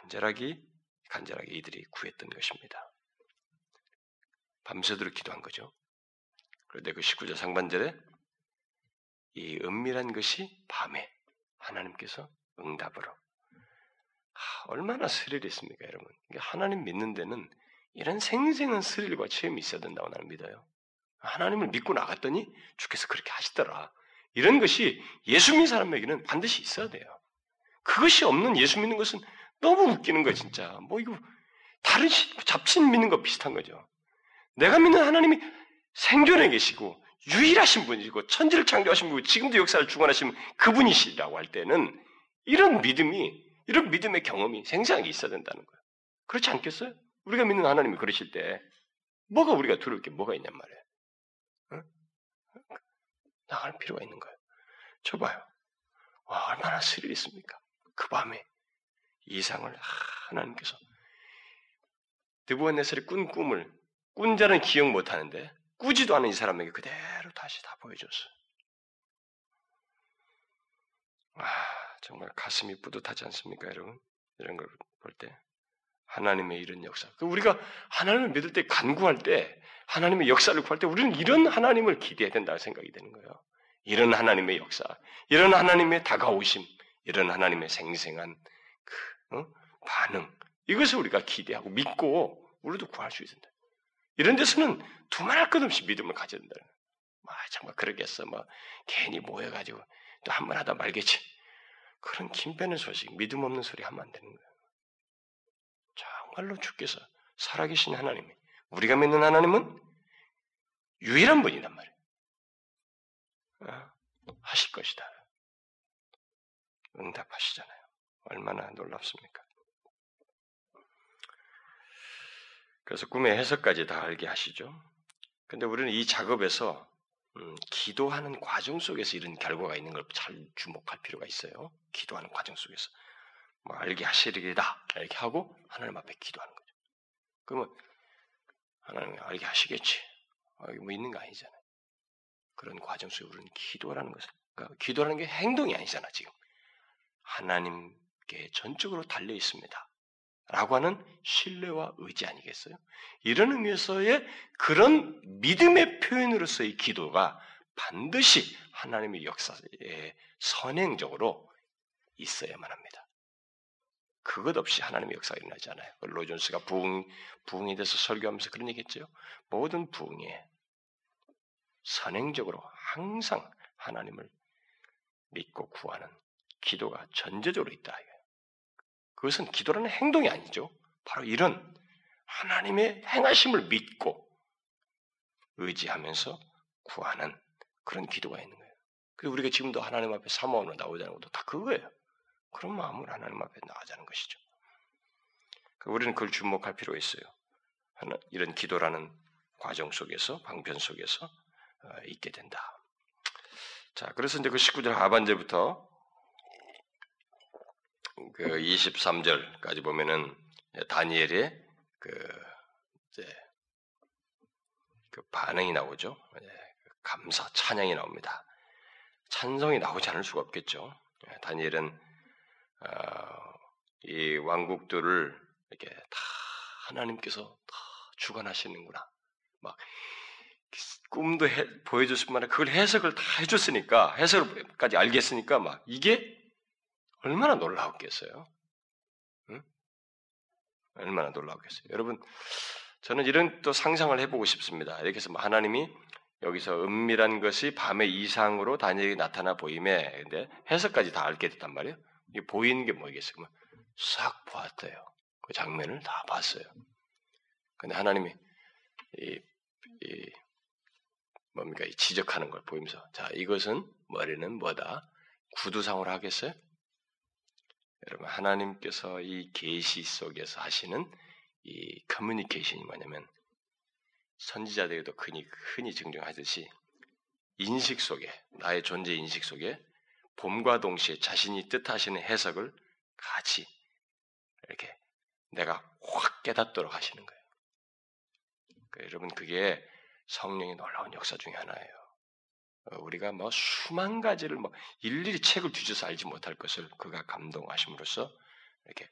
간절하게 간절하게 이들이 구했던 것입니다. 밤새도록 기도한 거죠. 그런데 그 19절 상반절에 이 은밀한 것이 밤에 하나님께서 응답으로 얼마나 스릴이 있습니까, 여러분? 하나님 믿는 데는 이런 생생한 스릴과 체험이 있어야 된다고 나는 믿어요. 하나님을 믿고 나갔더니 주께서 그렇게 하시더라. 이런 것이 예수 믿는 사람에게는 반드시 있어야 돼요. 그것이 없는 예수 믿는 것은 너무 웃기는 거야, 진짜. 뭐 이거 다른 잡신 믿는 거 비슷한 거죠. 내가 믿는 하나님이 생존해 계시고 유일하신 분이고 천지를 창조하신 분이고 지금도 역사를 주관하시는 그분이시라고 할 때는 이런 믿음이 이런 믿음의 경험이 생생하게 있어야 된다는 거예요. 그렇지 않겠어요? 우리가 믿는 하나님이 그러실 때 뭐가 우리가 두려울 게 뭐가 있냔 말이에요. 응? 나갈 필요가 있는 거예요. 저 봐요. 와, 얼마나 스릴 있습니까? 그 밤에 이상을 하나님께서 드부한네살이 꾼 꿈을 꾼 자는 기억 못 하는데 꾸지도 않은 이 사람에게 그대로 다시 다 보여줬어요. 아, 정말 가슴이 뿌듯하지 않습니까, 여러분? 이런 걸 볼 때. 하나님의 이런 역사. 그 우리가 하나님을 믿을 때, 간구할 때, 하나님의 역사를 구할 때, 우리는 이런 하나님을 기대해야 된다고 생각이 되는 거예요. 이런 하나님의 역사, 이런 하나님의 다가오심, 이런 하나님의 생생한 그 어? 반응, 이것을 우리가 기대하고 믿고 우리도 구할 수 있습니다. 이런 데서는 두말할 것 없이 믿음을 가져야 된다는 거예요. 아, 정말 그러겠어. 뭐 괜히 모여가지고 또 한 번 하다 말겠지. 그런 김 빼는 소식, 믿음 없는 소리 하면 안 되는 거예요. 정말로 주께서 살아계신 하나님이 우리가 믿는 하나님은 유일한 분이란 말이에요. 아, 하실 것이다. 응답하시잖아요. 얼마나 놀랍습니까? 그래서 꿈의 해석까지 다 알게 하시죠. 근데 우리는 이 작업에서 음, 기도하는 과정 속에서 이런 결과가 있는 걸 잘 주목할 필요가 있어요. 기도하는 과정 속에서 뭐 알게 하시리다 이렇게 하고 하나님 앞에 기도하는 거죠. 그러면 하나님 알게 하시겠지. 아, 뭐 있는 거 아니잖아요. 그런 과정 속에 우리는 기도라는 것을 그러니까 기도라는 게 행동이 아니잖아 지금 하나님께 전적으로 달려 있습니다. 라고 하는 신뢰와 의지 아니겠어요? 이런 의미에서의 그런 믿음의 표현으로서의 기도가 반드시 하나님의 역사에 선행적으로 있어야만 합니다. 그것 없이 하나님의 역사가 일어나지 않아요. 로존스가 부흥, 부흥에 대해서 설교하면서 그런 얘기 했죠. 모든 부흥에 선행적으로 항상 하나님을 믿고 구하는 기도가 전제적으로 있다. 그것은 기도라는 행동이 아니죠. 바로 이런 하나님의 행하심을 믿고 의지하면서 구하는 그런 기도가 있는 거예요. 그리고 우리가 지금도 하나님 앞에 사모함으로 나오자는 것도 다 그거예요. 그런 마음으로 하나님 앞에 나가자는 것이죠. 그러니까 우리는 그걸 주목할 필요가 있어요. 이런 기도라는 과정 속에서, 방편 속에서 어, 있게 된다. 자, 그래서 이제 그 19절 하반절부터 그 23절까지 보면은 다니엘의 그 그 반응이 나오죠. 예, 감사, 찬양이 나옵니다. 찬성이 나오지 않을 수가 없겠죠. 예, 다니엘은 어, 이 왕국들을 이렇게 다 하나님께서 다 주관하시는구나. 막 꿈도 해, 보여줬을 아니라 그걸 해석을 다 해줬으니까 해석까지 알겠으니까 막 이게 얼마나 놀라웠겠어요? 응? 얼마나 놀라웠겠어요? 여러분, 저는 이런 또 상상을 해보고 싶습니다. 이렇게 해서 뭐 하나님이 여기서 은밀한 것이 밤의 이상으로 다니엘이 나타나 보임에 근데 해석까지 다 알게 됐단 말이에요. 이게 보이는 게 뭐겠어요? 싹 보았대요. 그 장면을 다 봤어요. 근데 하나님이 이, 이 뭡니까 이 지적하는 걸 보이면서 자 이것은 머리는 뭐다 구두상으로 하겠어요? 여러분 하나님께서 이 계시 속에서 하시는 이 커뮤니케이션이 뭐냐면 선지자들에도 흔히 흔히 증정하듯이 인식 속에 나의 존재 인식 속에 봄과 동시에 자신이 뜻하시는 해석을 같이 이렇게 내가 확 깨닫도록 하시는 거예요. 그러니까 여러분 그게 성령의 놀라운 역사 중에 하나예요. 어, 우리가 뭐 수만 가지를 뭐 일일이 책을 뒤져서 알지 못할 것을 그가 감동하심으로써 이렇게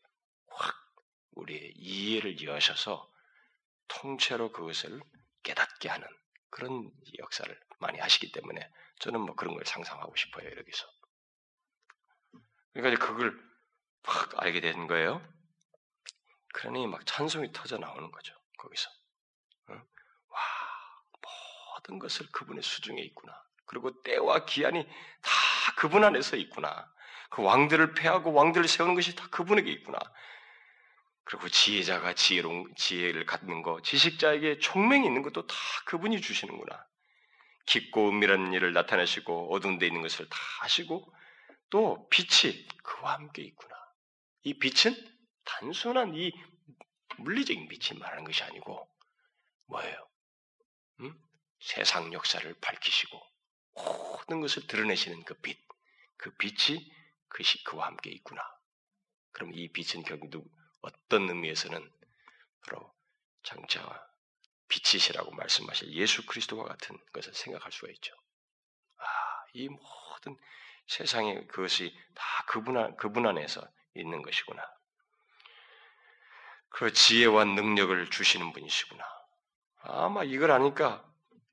확 우리의 이해를 여셔서 통째로 그것을 깨닫게 하는 그런 역사를 많이 하시기 때문에 저는 뭐 그런 걸 상상하고 싶어요 여기서. 그러니까 그걸 확 알게 된 거예요. 그러니 막 찬송이 터져 나오는 거죠 거기서. 어? 와 모든 것을 그분의 수중에 있구나. 그리고 때와 기한이 다 그분 안에서 있구나. 그 왕들을 패하고 왕들을 세우는 것이 다 그분에게 있구나. 그리고 지혜자가 지혜로 지혜를 갖는 것, 지식자에게 총명이 있는 것도 다 그분이 주시는구나. 깊고 은밀한 일을 나타내시고 어두운 데 있는 것을 다 하시고 또 빛이 그와 함께 있구나. 이 빛은 단순한 이 물리적인 빛이 말하는 것이 아니고 뭐예요? 음? 세상 역사를 밝히시고 모든 것을 드러내시는 그 빛, 그 빛이 그시 그와 함께 있구나. 그럼 이 빛은 결국 어떤 의미에서는 바로 장차 빛이시라고 말씀하실 예수 그리스도와 같은 것을 생각할 수가 있죠. 아, 이 모든 세상의 그것이 다 그분 안, 그분 안에서 있는 것이구나. 그 지혜와 능력을 주시는 분이시구나. 아마 이걸 아니까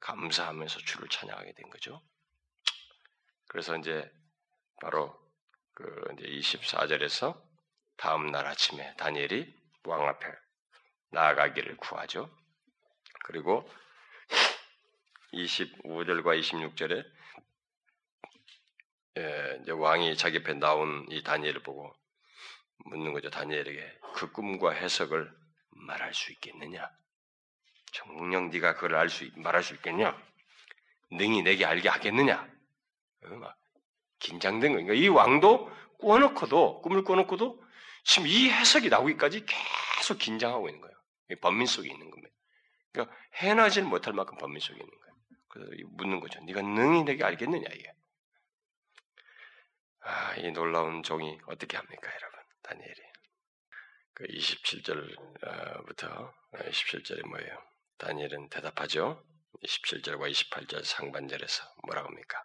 감사하면서 주를 찬양하게 된 거죠. 그래서 이제 바로 그 이제 24절에서 다음 날 아침에 다니엘이 왕 앞에 나아가기를 구하죠. 그리고 25절과 26절에 예, 이제 왕이 자기 앞에 나온 이 다니엘을 보고 묻는 거죠. 다니엘에게 그 꿈과 해석을 말할 수 있겠느냐? 정령 네가 그걸 알 수 말할 수 있겠냐? 능히 내게 알게 하겠느냐? 어, 막 긴장된 거예요. 그러니까 이 왕도 꾸어놓고도 꿈을 꾸어놓고도 지금 이 해석이 나오기까지 계속 긴장하고 있는 거예요. 범민 속에 있는 겁니다. 그러니까 해나질 못할 만큼 범민 속에 있는 거예요. 그래서 묻는 거죠. 네가 능히 내게 알겠느냐 이게. 아, 이 놀라운 종이 어떻게 합니까, 여러분? 다니엘이. 그 27절부터 27절이 뭐예요? 다니엘은 대답하죠. 27절과 28절 상반절에서 뭐라고 합니까?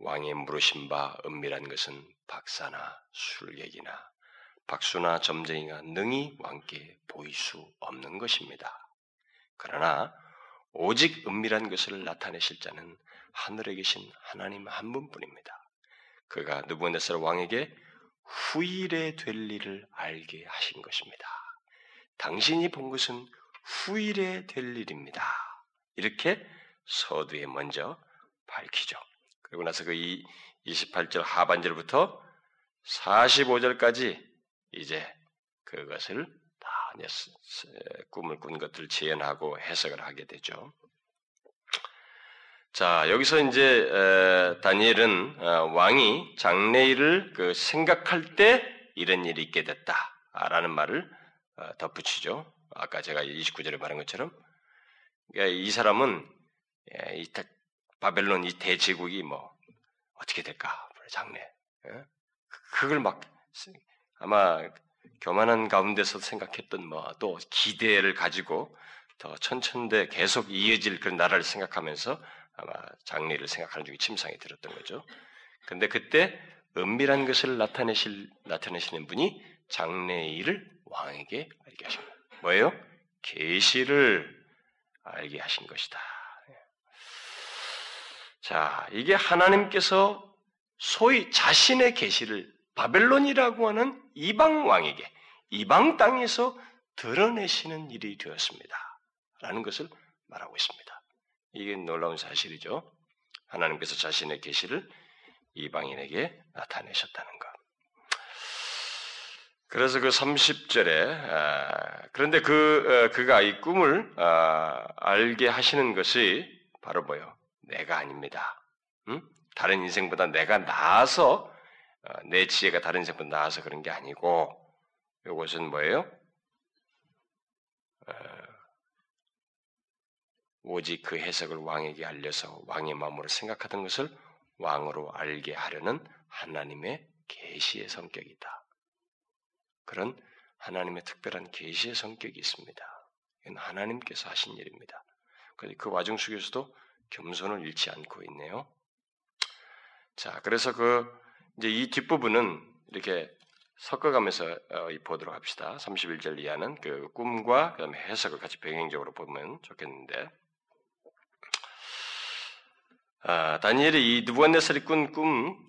왕의 물으신 바 은밀한 것은 박사나 술객이나 박수나 점쟁이가 능히 왕께 보일 수 없는 것입니다. 그러나 오직 은밀한 것을 나타내실 자는 하늘에 계신 하나님 한 분뿐입니다. 그가 느부갓네살 왕에게 후일에 될 일을 알게 하신 것입니다. 당신이 본 것은 후일에 될 일입니다. 이렇게 서두에 먼저 밝히죠. 그리고 나서 그 28절 하반절부터 45절까지 이제 그것을 다 꿈을 꾼 것들을 재현하고 해석을 하게 되죠. 자, 여기서 이제 다니엘은 어, 왕이 장래일을 그 생각할 때 이런 일이 있게 됐다라는 말을 어, 덧붙이죠. 아까 제가 29절에 말한 것처럼 그러니까 이 사람은 예, 이 바벨론 이 대제국이 뭐 어떻게 될까 장래 예? 그걸 막 아마 교만한 가운데서 생각했던 뭐 또 기대를 가지고 더 천천대 계속 이어질 그런 나라를 생각하면서 아마 장례를 생각하는 중에 침상이 들었던 거죠. 근데 그때 은밀한 것을 나타내실 나타내시는 분이 장래의 일을 왕에게 알게 하신 거예요. 뭐예요? 계시를 알게 하신 것이다. 자, 이게 하나님께서 소위 자신의 계시를 바벨론이라고 하는 이방 왕에게 이방 땅에서 드러내시는 일이 되었습니다. 라는 것을 말하고 있습니다. 이게 놀라운 사실이죠. 하나님께서 자신의 계시를 이방인에게 나타내셨다는 것. 그래서 그 30절에 아, 그런데 그 어, 그가 이 꿈을 아, 알게 하시는 것이 바로 뭐요? 내가 아닙니다. 응? 다른 인생보다 내가 나아서 어, 내 지혜가 다른 인생보다 나아서 그런 게 아니고 이것은 뭐예요? 어, 오직 그 해석을 왕에게 알려서 왕의 마음으로 생각하던 것을 왕으로 알게 하려는 하나님의 계시의 성격이다. 그런 하나님의 특별한 계시의 성격이 있습니다. 이건 하나님께서 하신 일입니다. 그 와중 속에서도 겸손을 잃지 않고 있네요. 자, 그래서 그 이제 이 뒷부분은 이렇게 섞어가면서 어, 보도록 합시다. 31절 이하는 그 꿈과 그다음에 해석을 같이 병행적으로 보면 좋겠는데 아, 다니엘이 이 누부갓네살이 꾼 꿈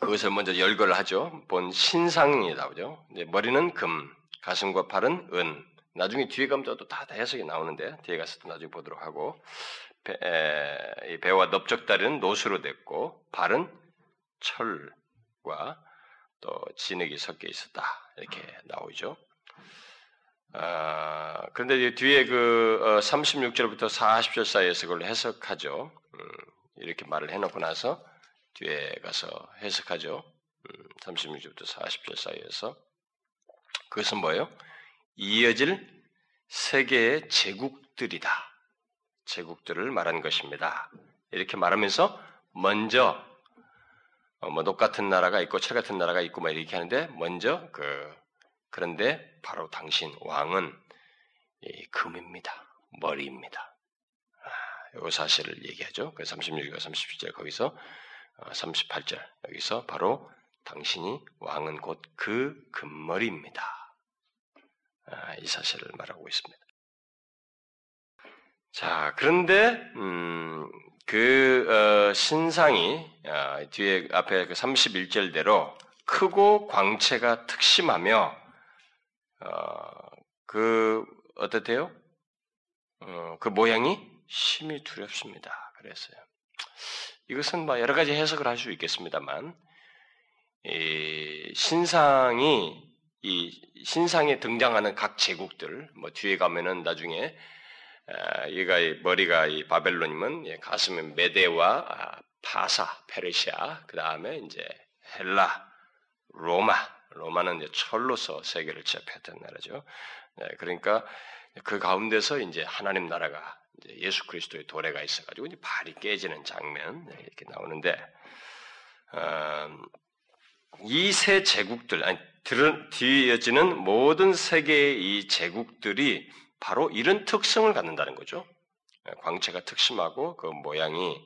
그것을 먼저 열거를 하죠. 본 신상이 나오죠. 머리는 금, 가슴과 팔은 은. 나중에 뒤에 가면 또다 해석이 나오는데 뒤에 가서 또 나중에 보도록 하고 배, 에, 배와 넓적다리는 노수로 됐고 발은 철과 또 진흙이 섞여 있었다 이렇게 나오죠. 아, 그런데 뒤에 그 36절부터 어, 40절 사이에서 그걸 해석하죠. 음, 이렇게 말을 해놓고 나서 뒤에 가서 해석하죠. 음, 36절부터 40절 사이에서 그것은 뭐예요? 이어질 세계의 제국들이다. 제국들을 말한 것입니다. 이렇게 말하면서 먼저 어, 뭐녹 같은 나라가 있고 철 같은 나라가 있고 막 이렇게 하는데 먼저 그 그런데 바로 당신 왕은 금입니다. 머리입니다. 이 아, 사실을 얘기하죠. 그 36과 37절 거기서 38절 어, 여기서 바로 당신이 왕은 곧 그 금머리입니다. 아, 이 사실을 말하고 있습니다. 자, 그런데 음, 그 어, 신상이 어, 뒤에 앞에 그 31절대로 크고 광채가 특심하며 어, 그 어떻대요? 어, 그 모양이 심히 두렵습니다. 그랬어요. 이것은 뭐 여러 가지 해석을 할 수 있겠습니다만 이 신상이 이 신상에 등장하는 각 제국들 뭐 뒤에 가면은 나중에 얘가 머리가 이 바벨론이면 가슴은 메대와 아, 파사, 페르시아, 그 다음에 이제 헬라, 로마, 로마는 이제 철로서 세계를 제패했던 나라죠. 네, 그러니까 그 가운데서 이제 하나님 나라가 이제 예수 그리스도의 도래가 있어가지고 이제 발이 깨지는 장면 네, 이렇게 나오는데 어, 이 세 제국들 아니 뒤이어지는 모든 세계의 이 제국들이 바로 이런 특성을 갖는다는 거죠. 광채가 특심하고 그 모양이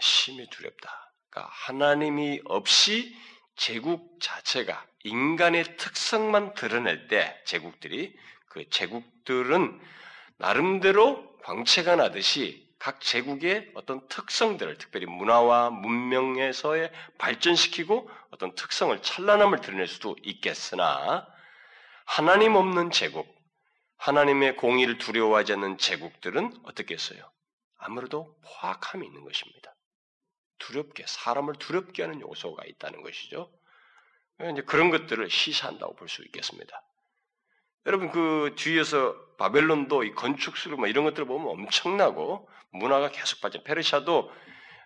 심히 두렵다. 그러니까 하나님이 없이 제국 자체가 인간의 특성만 드러낼 때 제국들이 그 제국들은 나름대로 광채가 나듯이 각 제국의 어떤 특성들을 특별히 문화와 문명에서의 발전시키고 어떤 특성을 찬란함을 드러낼 수도 있겠으나 하나님 없는 제국, 하나님의 공의를 두려워하지 않는 제국들은 어떻게 했어요? 아무래도 포악함이 있는 것입니다. 두렵게 사람을 두렵게 하는 요소가 있다는 것이죠. 이제 그런 것들을 시사한다고 볼 수 있겠습니다. 여러분 그 뒤에서 바벨론도 이 건축수를 뭐 이런 것들을 보면 엄청나고 문화가 계속 발전. 페르시아도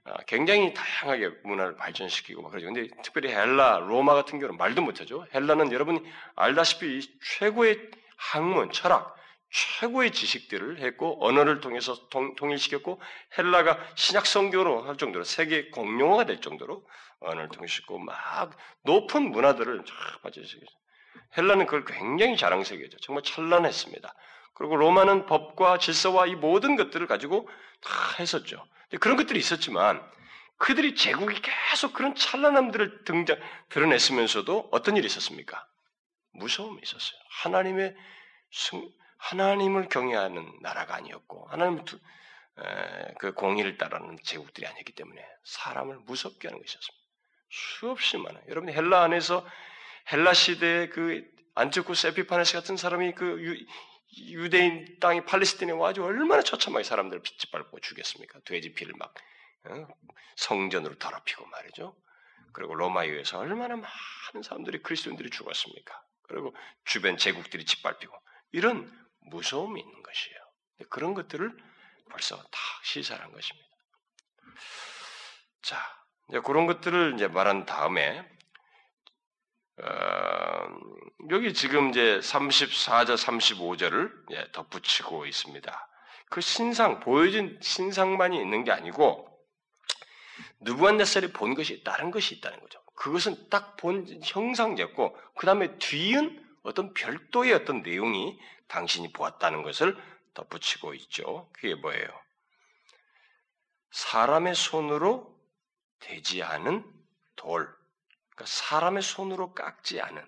아, 굉장히 다양하게 문화를 발전시키고 막 그러죠. 근데 특별히 헬라, 로마 같은 경우는 말도 못하죠. 헬라는 여러분이 알다시피 최고의 학문, 철학, 최고의 지식들을 했고 언어를 통해서 통, 일시켰고 헬라가 신약 성교로 할 정도로 세계 공용어가 될 정도로 언어를 통해시켰고 막 높은 문화들을 쫙 발전시켰어요. 헬라는 그걸 굉장히 자랑스럽게 죠 정말 찬란했습니다. 그리고 로마는 법과 질서와 이 모든 것들을 가지고 다 했었죠. 그런 것들이 있었지만 그들이 제국이 계속 그런 찬란함들을 등장 드러냈으면서도 어떤 일이 있었습니까? 무서움이 있었어요. 하나님의 승, 하나님을 경외하는 나라가 아니었고 하나님 그 공의를 따르는 제국들이 아니었기 때문에 사람을 무섭게 하는 것이었습니다. 수없이 많아요. 여러분이 헬라 안에서 헬라 시대의 그 안티오쿠스 에피파네스 같은 사람이 그 유, 유대인 땅이 팔레스틴에 와가지고 얼마나 처참하게 사람들을 짓밟고 죽였습니까? 돼지 피를 막 어? 성전으로 더럽히고 말이죠. 그리고 로마에 의해서 얼마나 많은 사람들이 그리스도인들이 죽었습니까? 그리고 주변 제국들이 짓밟히고 이런 무서움이 있는 것이에요. 그런 것들을 벌써 다 시사한 것입니다. 자, 이제 그런 것들을 이제 말한 다음에 어, 여기 지금 이제 34절, 35절을 예, 덧붙이고 있습니다. 그 신상, 보여진 신상만이 있는 게 아니고, 누구한네살이 본 것이 다른 것이 있다는 거죠. 그것은 딱 본 형상이었고, 그 다음에 뒤은 어떤 별도의 어떤 내용이 당신이 보았다는 것을 덧붙이고 있죠. 그게 뭐예요? 사람의 손으로 되지 않은 돌. 그러니까 사람의 손으로 깎지 않은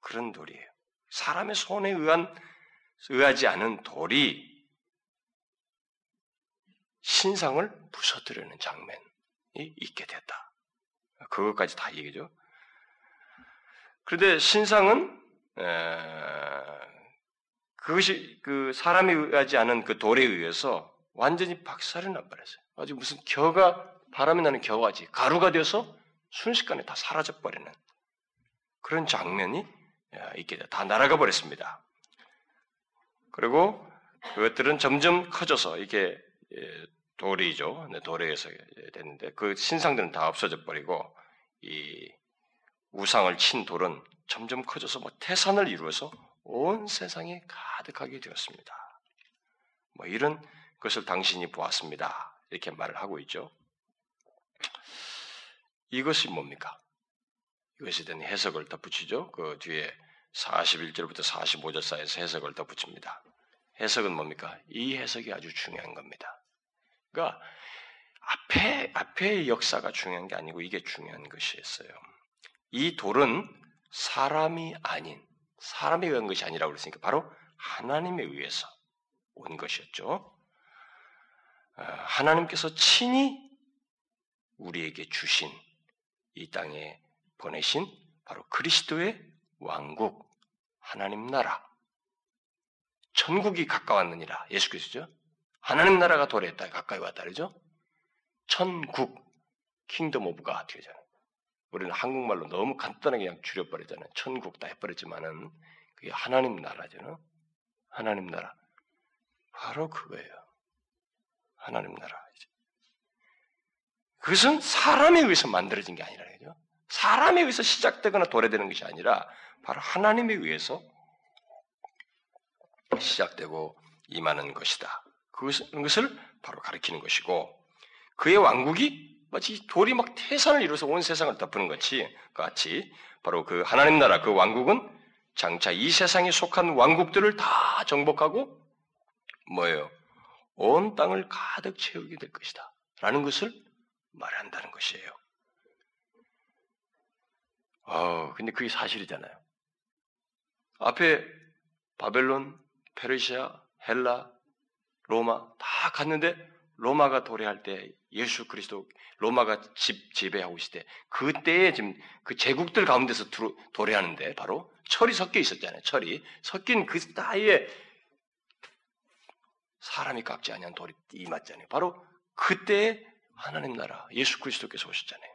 그런 돌이에요. 사람의 손에 의한 의하지 않은 돌이 신상을 부서뜨리는 장면이 있게 됐다. 그것까지 다 얘기죠. 그런데 신상은 그것이 그 사람이 의하지 않은 그 돌에 의해서 완전히 박살을 나버렸어요. 아주 무슨 겨가 바람이 나는 겨가지 가루가 되어서 순식간에 다 사라져 버리는 그런 장면이 있게 돼. 다 날아가 버렸습니다. 그리고 그것들은 점점 커져서 이게 예, 돌이죠. 네, 됐는데 그 신상들은 다 없어져 버리고 이 우상을 친 돌은 점점 커져서 뭐 태산을 이루어서 온 세상에 가득하게 되었습니다. 뭐 이런 것을 당신이 보았습니다. 이렇게 말을 하고 있죠. 이것이 뭡니까? 이것에 대한 해석을 덧붙이죠. 그 뒤에 41절부터 45절 사이에서 해석을 덧붙입니다. 해석은 뭡니까? 이 해석이 아주 중요한 겁니다. 그러니까 앞에 앞의 역사가 중요한 게 아니고 이게 중요한 것이었어요. 이 돌은 사람이 아닌 사람에 의한 것이 아니라고 그랬으니까 바로 하나님에 의해서 온 것이었죠. 아, 하나님께서 친히 우리에게 주신 이 땅에 보내신 바로 그리스도의 왕국, 하나님 나라, 천국이 가까웠느니라. 예수 그리스도죠. 하나님 나라가 도래했다. 가까이 왔다. 그러죠? 천국, Kingdom of God 되잖아요. 우리는 한국말로 너무 간단하게 그냥 줄여버리잖아요. 천국 다 해버렸지만은 그게 하나님 나라잖아요. 하나님 나라. 바로 그거예요. 하나님 나라. 그것은 사람에 의해서 만들어진 게 아니라 거죠. 사람에 의해서 시작되거나 도래되는 것이 아니라 바로 하나님에 의해서 시작되고 임하는 것이다. 그것을 바로 가리키는 것이고 그의 왕국이 마치 돌이 막 태산을 이루어서 온 세상을 덮는 것이 같이 바로 그 하나님 나라 그 왕국은 장차 이 세상에 속한 왕국들을 다 정복하고 뭐예요? 온 땅을 가득 채우게 될 것이다. 라는 것을 말한다는 것이에요. 어, 근데 그게 사실이잖아요. 앞에 바벨론, 페르시아, 헬라, 로마 다 갔는데 로마가 도래할 때 예수 그리스도 로마가 집 지배하고 있을 때 그때에 지금 그 제국들 가운데서 도래하는데 바로 철이 섞여 있었잖아요. 철이 섞인 그 사이에 사람이 깎지 아니한 돌이 임했잖아요. 바로 그때 하나님 나라 예수 그리스도께서 오셨잖아요.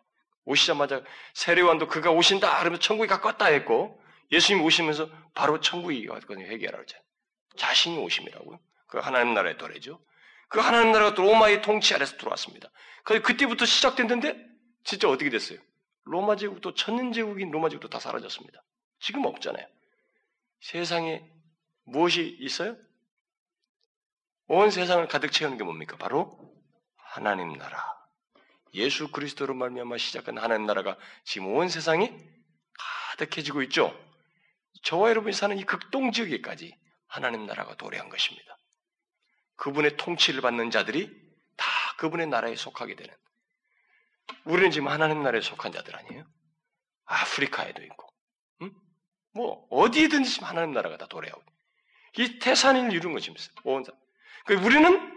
오시자마자 세례관도 그가 오신다 그러면 천국이 가까웠다 했고 예수님 오시면서 바로 천국이 왔거든요. 회개하라고. 자신이 오심이라고요. 그 하나님 나라의 도래죠. 그 하나님 나라가 로마의 통치 아래서 들어왔습니다. 그때부터 시작됐는데 진짜 어떻게 됐어요? 로마 제국도 천년 제국인 로마 제국도 다 사라졌습니다. 지금 없잖아요. 세상에 무엇이 있어요? 온 세상을 가득 채우는 게 뭡니까? 바로 하나님 나라. 예수 그리스도로 말미암아 시작한 하나님 나라가 지금 온 세상이 가득해지고 있죠. 저와 여러분이 사는 이 극동 지역에까지 하나님 나라가 도래한 것입니다. 그분의 통치를 받는 자들이 다 그분의 나라에 속하게 되는. 우리는 지금 하나님 나라에 속한 자들 아니에요? 아프리카에도 있고, 응? 뭐 어디든지 지금 하나님 나라가 다 도래하고. 이 태산을 이룬 거지, 온 사. 그 우리는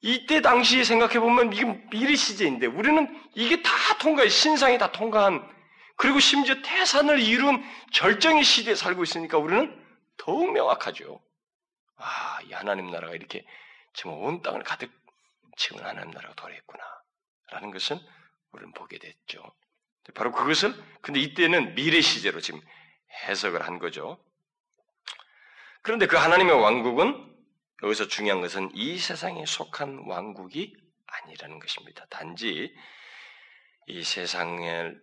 이때 당시에 생각해 보면 이게 미래 시제인데 우리는 이게 다 통과해 신상이 다 통과한 그리고 심지어 태산을 이룬 절정의 시대에 살고 있으니까 우리는 더욱 명확하죠. 아, 이 하나님 나라가 이렇게 정말 온 땅을 가득 채운 하나님 나라가 도래했구나. 라는 것은 우리는 보게 됐죠. 바로 그것을, 근데 이때는 미래 시제로 지금 해석을 한 거죠. 그런데 그 하나님의 왕국은 여기서 중요한 것은 이 세상에 속한 왕국이 아니라는 것입니다. 단지 이 세상에서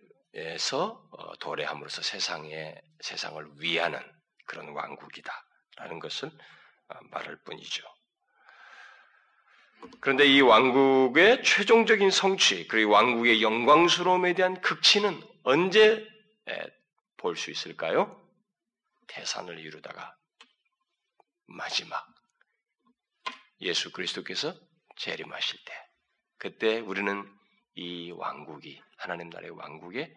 어, 도래함으로써 세상에 세상을 위하는 그런 왕국이다라는 것을 어, 말할 뿐이죠. 그런데 이 왕국의 최종적인 성취 그리고 왕국의 영광스러움에 대한 극치는 언제 볼 수 있을까요? 대산을 이루다가 마지막 예수 그리스도께서 재림하실 때, 그때 우리는 이 왕국이 하나님 나라의 왕국의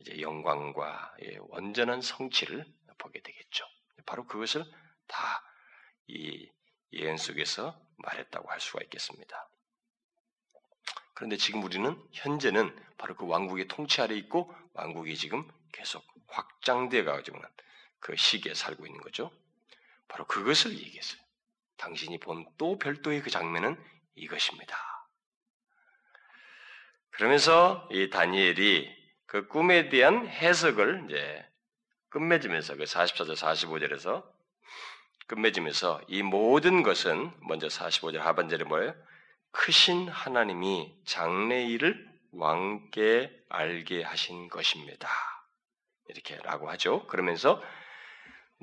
이제 영광과 완전한 성취를 보게 되겠죠. 바로 그것을 다 이 예언 속에서 말했다고 할 수가 있겠습니다. 그런데 지금 우리는 현재는 바로 그 왕국의 통치 아래 있고 왕국이 지금 계속 확장되어 가지고는 그 시기에 살고 있는 거죠. 바로 그것을 얘기했어요. 당신이 본 또 별도의 그 장면은 이것입니다. 그러면서 이 다니엘이 그 꿈에 대한 해석을 이제 끝맺으면서 그 44절 45절에서 끝맺으면서 이 모든 것은 먼저 45절 하반절에 뭐예요? 크신 하나님이 장래 일을 왕께 알게 하신 것입니다. 이렇게라고 하죠. 그러면서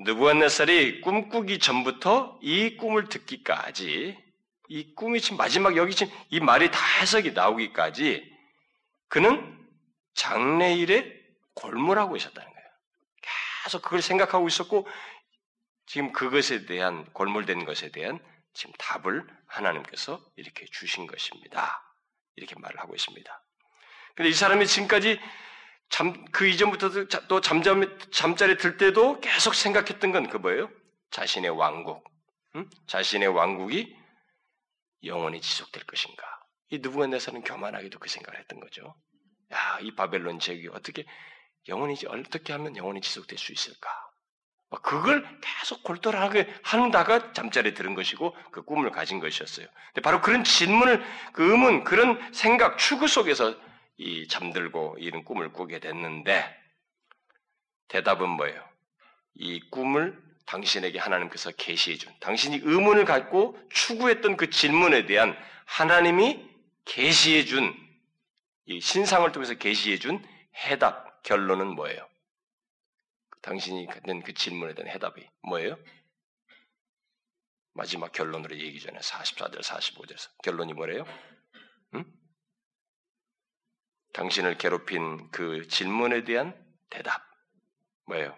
느부갓네살이 꿈꾸기 전부터 이 꿈을 듣기까지 이 꿈이 지금 마지막 여기 지금 이 말이 다 해석이 나오기까지 그는 장래일에 골몰하고 있었다는 거예요. 계속 그걸 생각하고 있었고 지금 그것에 대한 골몰된 것에 대한 지금 답을 하나님께서 이렇게 주신 것입니다. 이렇게 말을 하고 있습니다. 근데 이 사람이 지금까지 잠, 그 이전부터도 또 잠잠, 잠자리 들 때도 계속 생각했던 건 그 뭐예요? 자신의 왕국. 응? 자신의 왕국이 영원히 지속될 것인가. 이 누구가내서는 교만하게도 그 생각을 했던 거죠. 야, 이 바벨론 제국이 어떻게 영원히, 어떻게 하면 영원히 지속될 수 있을까? 그걸 계속 골똘하게 한다가 잠자리에 들은 것이고 그 꿈을 가진 것이었어요. 근데 바로 그런 질문을, 그 의문, 그런 생각, 추구 속에서 이 잠들고 이런 꿈을 꾸게 됐는데 대답은 뭐예요? 이 꿈을 당신에게 하나님께서 계시해 준 당신이 의문을 갖고 추구했던 그 질문에 대한 하나님이 계시해 준 이 신상을 통해서 계시해 준 해답 결론은 뭐예요? 당신이 갖는 그 질문에 대한 해답이 뭐예요? 마지막 결론으로 얘기 전에 44절, 45절에서 결론이 뭐래요? 응? 당신을 괴롭힌 그 질문에 대한 대답 뭐예요?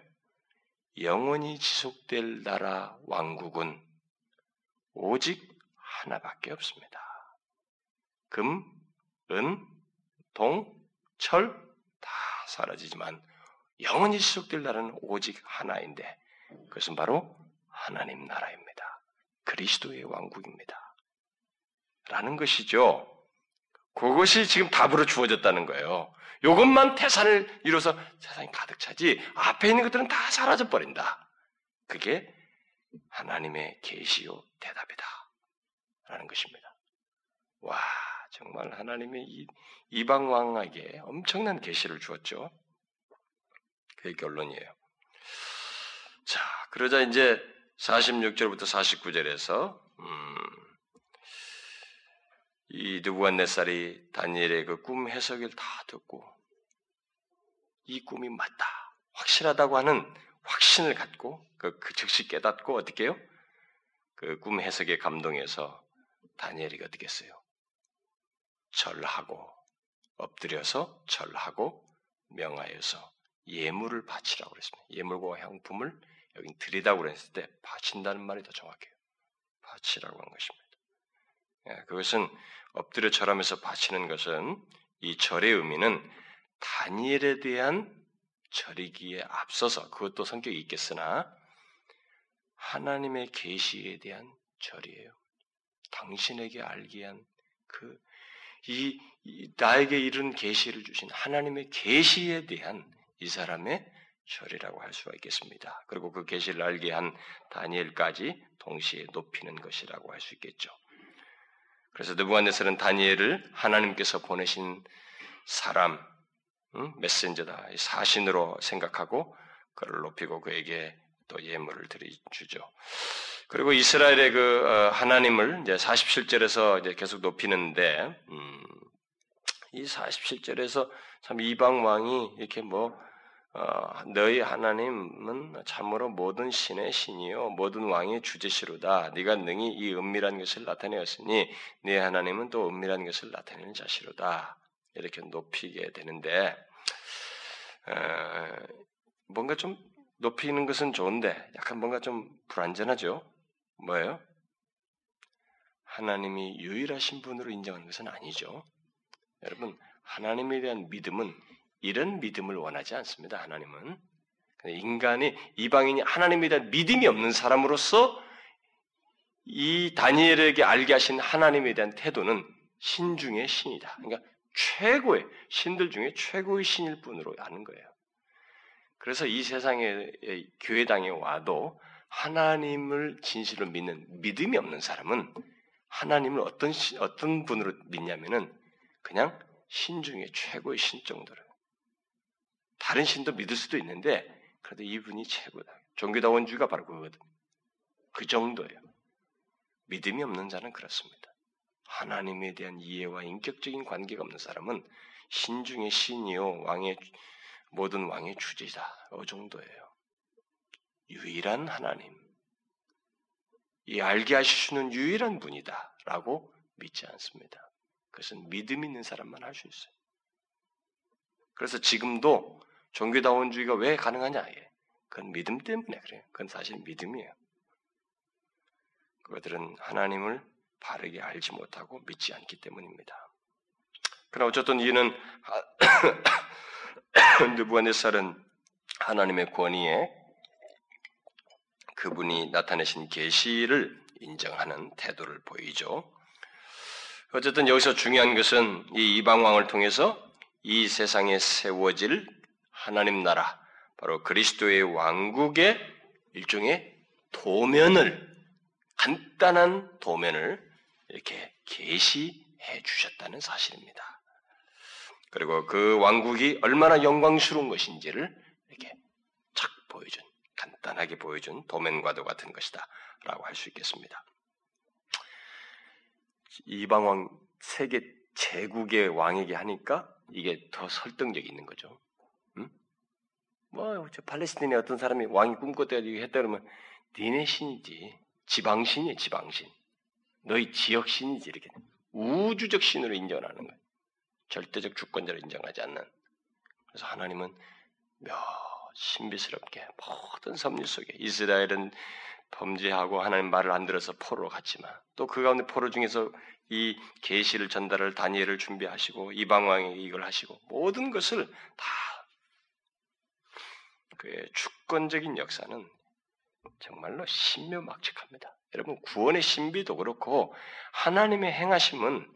영원히 지속될 나라 왕국은 오직 하나밖에 없습니다. 금, 은, 동, 철 다 사라지지만 영원히 지속될 나라는 오직 하나인데 그것은 바로 하나님 나라입니다. 그리스도의 왕국입니다. 라는 것이죠. 그것이 지금 답으로 주어졌다는 거예요. 이것만 태산을 이뤄서 세상이 가득 차지 앞에 있는 것들은 다 사라져 버린다. 그게 하나님의 계시요 대답이다. 라는 것입니다. 와, 정말 하나님의 이, 이방 왕에게 엄청난 계시를 주었죠. 그게 결론이에요. 자, 그러자 이제 46절부터 49절에서 음, 이 느부갓네살이 다니엘의 그 꿈 해석을 다 듣고 이 꿈이 맞다, 확실하다고 하는 확신을 갖고 그, 그 즉시 깨닫고 어떻게 해요? 그 꿈 해석에 감동해서 다니엘이 어떻게 했어요? 절하고 엎드려서 절하고 명하여서 예물을 바치라고 그랬습니다. 예물과 향품을 여긴 드리다고 그랬을 때 바친다는 말이 더 정확해요. 바치라고 한 것입니다. 예, 그것은 엎드려 절하면서 바치는 것은 이 절의 의미는 다니엘에 대한 절이기에 앞서서 그것도 성격이 있겠으나 하나님의 계시에 대한 절이에요. 당신에게 알게 위한 그 이, 나에게 이른 계시를 주신 하나님의 계시에 대한 이 사람의 절이라고 할 수가 있겠습니다. 그리고 그 계시를 알게 한 다니엘까지 동시에 높이는 것이라고 할 수 있겠죠. 그래서 느부갓네살은 다니엘을 하나님께서 보내신 사람, 응? 메신저다, 사신으로 생각하고 그를 높이고 그에게 또 예물을 드리주죠. 그리고 이스라엘의 그 어, 하나님을 이제 47절에서 이제 계속 높이는데 음, 이 47절에서 참 이방 왕이 이렇게 뭐 어, 너희 하나님은 참으로 모든 신의 신이요 모든 왕의 주제시로다. 네가 능히 이 은밀한 것을 나타내었으니 네 하나님은 또 은밀한 것을 나타내는 자시로다. 이렇게 높이게 되는데 어, 뭔가 좀 높이는 것은 좋은데 약간 뭔가 좀 불안전하죠. 뭐예요? 하나님이 유일하신 분으로 인정하는 것은 아니죠. 여러분 하나님에 대한 믿음은 이런 믿음을 원하지 않습니다. 하나님은 인간이 이방인이 하나님에 대한 믿음이 없는 사람으로서 이 다니엘에게 알게 하신 하나님에 대한 태도는 신 중의 신이다. 그러니까 최고의 신들 중에 최고의 신일 뿐으로 아는 거예요. 그래서 이 세상에 교회당에 와도 하나님을 진실로 믿는 믿음이 없는 사람은 하나님을 어떤 어떤 분으로 믿냐면은 그냥 신 중에 최고의 신 정도로 다른 신도 믿을 수도 있는데 그래도 이분이 최고다. 종교다원주의가 바로 그거거든. 그 정도예요. 믿음이 없는 자는 그렇습니다. 하나님에 대한 이해와 인격적인 관계가 없는 사람은 신 중의 신이요 왕의 모든 왕의 주제다. 이 정도예요. 유일한 하나님, 이 알게 있는 유일한 분이다 라고 믿지 않습니다. 그것은 믿음 있는 사람만 할 수 있어요. 그래서 지금도 종교다원주의가 왜 가능하냐? 예. 그건 믿음 때문에 그래요. 그건 사실 믿음이에요. 그들은 하나님을 바르게 알지 못하고 믿지 않기 때문입니다. 그러나 어쨌든 이는 느부갓네살은 [coughs] 하나님의 권위에 그분이 나타내신 계시를 인정하는 태도를 보이죠. 어쨌든 여기서 중요한 것은 이 이방 왕을 통해서 이 세상에 세워질 하나님 나라, 바로 그리스도의 왕국의 일종의 도면을 간단한 도면을 이렇게 계시해 주셨다는 사실입니다. 그리고 그 왕국이 얼마나 영광스러운 것인지를 이렇게 착 보여준 간단하게 보여준 도면과도 같은 것이다 라고 할 수 있겠습니다. 이방왕 세계 제국의 왕에게 하니까 이게 더 설득력이 있는 거죠. 응? 뭐, 저 팔레스틴의 어떤 사람이 왕이 꿈꿨다 했다 그러면 니네 신이지. 지방신이에요, 지방신. 너희 지역신이지, 이렇게. 우주적 신으로 인정하는 거예요. 절대적 주권자로 인정하지 않는. 그래서 하나님은 몇 신비스럽게 모든 섭리 속에 이스라엘은 범죄하고 하나님 말을 안 들어서 포로로 갔지만 또 그 가운데 포로 중에서 이 계시를 전달을 다니엘을 준비하시고 이방 왕에게 이걸 하시고 모든 것을 다 그의 주권적인 역사는 정말로 신묘막측합니다. 여러분 구원의 신비도 그렇고 하나님의 행하심은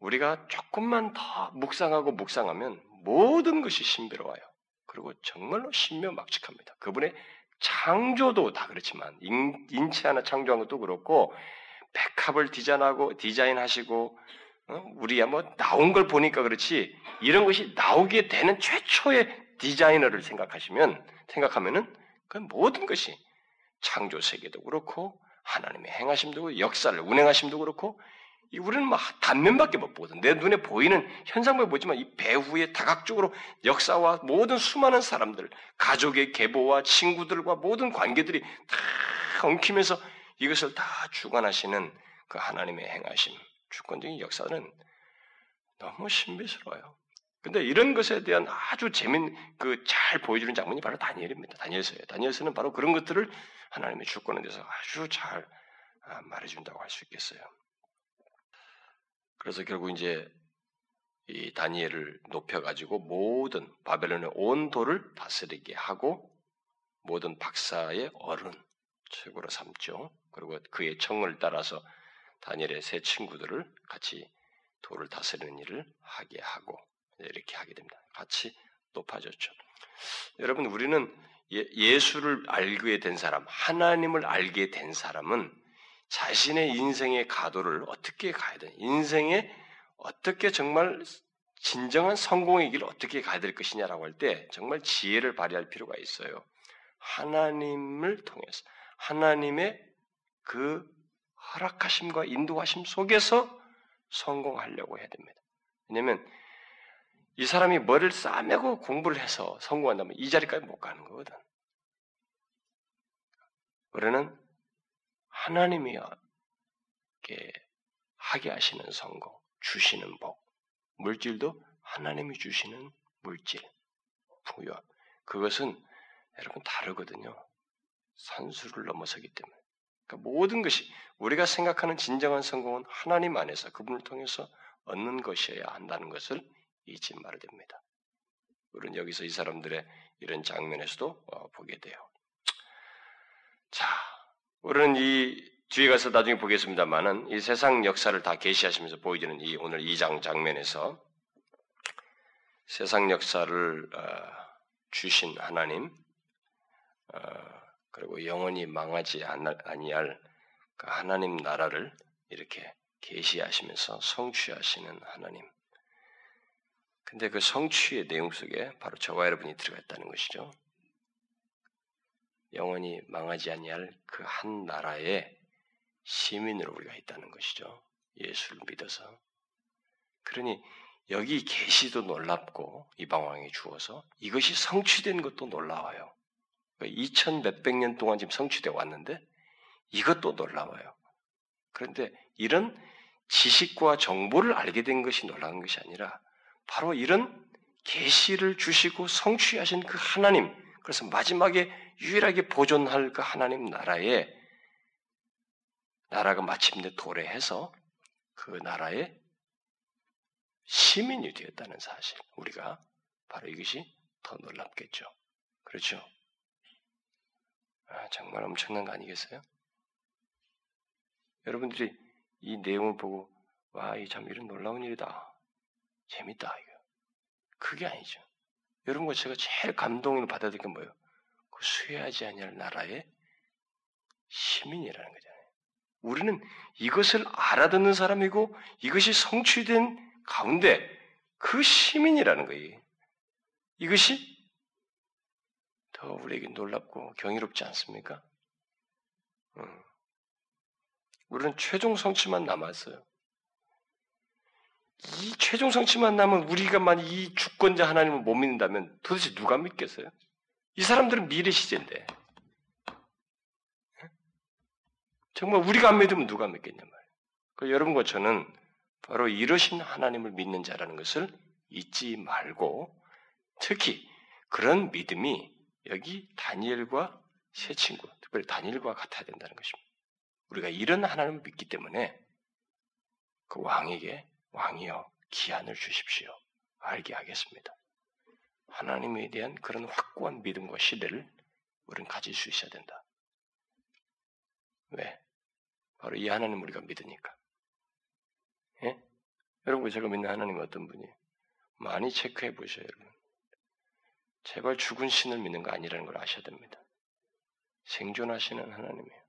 우리가 조금만 더 묵상하고 묵상하면 모든 것이 신비로워요. 그리고 정말로 신묘막측합니다. 그분의 창조도 다 그렇지만 인, 체 하나 창조한 것도 그렇고 백합을 디자인하고 디자인하시고 어? 우리야 뭐 나온 걸 보니까 그렇지 이런 것이 나오게 되는 최초의 디자이너를 생각하시면 생각하면은 그 모든 것이 창조 세계도 그렇고 하나님의 행하심도 그렇고 역사를 운행하심도 그렇고 우리는 막 단면밖에 못 보거든. 내 눈에 보이는 현상만 보지만 이 배후의 다각적으로 역사와 모든 수많은 사람들, 가족의 계보와 친구들과 모든 관계들이 다 엉키면서 이것을 다 주관하시는 그 하나님의 행하심, 주권적인 역사는 너무 신비스러워요. 근데 이런 것에 대한 아주 재밌는 그 잘 보여주는 장면이 바로 다니엘입니다. 다니엘서예요. 다니엘서는 바로 그런 것들을 하나님의 주권에 대해서 아주 잘 아, 말해준다고 할 수 있겠어요. 그래서 결국 이제 이 다니엘을 높여가지고 모든 바벨론의 온 도를 다스리게 하고 모든 박사의 어른 최고로 삼죠. 그리고 그의 청을 따라서 다니엘의 세 친구들을 같이 도를 다스리는 일을 하게 하고 이렇게 하게 됩니다. 같이 높아졌죠. 여러분 우리는 예, 수를 알게 된 사람, 하나님을 알게 된 사람은 자신의 인생의 가도를 어떻게 가야 돼? 인생에 어떻게 정말 진정한 성공의 길을 어떻게 가야 될 것이냐라고 할 때 정말 지혜를 발휘할 필요가 있어요. 하나님을 통해서 하나님의 그 허락하심과 인도하심 속에서 성공하려고 해야 됩니다. 왜냐하면 이 사람이 머리를 싸매고 공부를 해서 성공한다면 이 자리까지 못 가는 거거든. 우리는 하나님이 하게 하시는 성공, 주시는 복, 물질도 하나님이 주시는 물질, 부여. 그것은 여러분 다르거든요. 산수를 넘어서기 때문에. 그러니까 모든 것이 우리가 생각하는 진정한 성공은 하나님 안에서 그분을 통해서 얻는 것이어야 한다는 것을 잊지 말아야 됩니다. 우리는 여기서 이 사람들의 이런 장면에서도 어, 보게 돼요. 자, 우리는 이 뒤에 가서 나중에 보겠습니다만은 이 세상 역사를 다 계시하시면서 보여지는 이 오늘 2장 장면에서 세상 역사를 어, 주신 하나님 어, 그리고 영원히 망하지 아니할 그 하나님 나라를 이렇게 계시하시면서 성취하시는 하나님. 근데 그 성취의 내용 속에 바로 저와 여러분이 들어가 있다는 것이죠. 영원히 망하지 아니할 그 한 나라의 시민으로 우리가 있다는 것이죠. 예수를 믿어서. 그러니 여기 계시도 놀랍고 이방 왕이 주어서 이것이 성취된 것도 놀라워요. 2천 몇백 년 동안 지금 성취되어 왔는데 이것도 놀라워요. 그런데 이런 지식과 정보를 알게 된 것이 놀라운 것이 아니라 바로 이런 계시를 주시고 성취하신 그 하나님, 그래서 마지막에 유일하게 보존할 그 하나님 나라에 나라가 마침내 도래해서 그 나라의 시민이 되었다는 사실, 우리가 바로 이것이 더 놀랍겠죠. 그렇죠? 아, 정말 엄청난 거 아니겠어요? 여러분들이 이 내용을 보고 와, 이 참 이런 놀라운 일이다. 재밌다, 이거. 그게 아니죠. 여러분과 제가 제일 감동을 받아들인 게 뭐예요? 그 수혜하지 아니할 나라의 시민이라는 거잖아요. 우리는 이것을 알아듣는 사람이고 이것이 성취된 가운데 그 시민이라는 거예요. 이것이 더 우리에게 놀랍고 경이롭지 않습니까? 음. 우리는 최종 성취만 남았어요. 최종 성취만 나면 우리가만 이 주권자 하나님을 못 믿는다면 도대체 누가 믿겠어요? 이 사람들은 미래 시제인데. 정말 우리가 안 믿으면 누가 믿겠냐 말이에요. 그 여러분과 저는 바로 이러신 하나님을 믿는 자라는 것을 잊지 말고 특히 그런 믿음이 여기 다니엘과 세 친구, 특별히 다니엘과 같아야 된다는 것입니다. 우리가 이런 하나님을 믿기 때문에 그 왕에게 왕이여 기한을 주십시오. 알게 하겠습니다. 하나님에 대한 그런 확고한 믿음과 신뢰를 우리는 가질 수 있어야 된다. 왜? 바로 이 하나님 우리가 믿으니까. 예? 여러분, 제가 믿는 하나님은 어떤 분이에요? 많이 체크해 보셔요, 여러분. 제발 죽은 신을 믿는 거 아니라는 걸 아셔야 됩니다. 생존하시는 하나님이에요.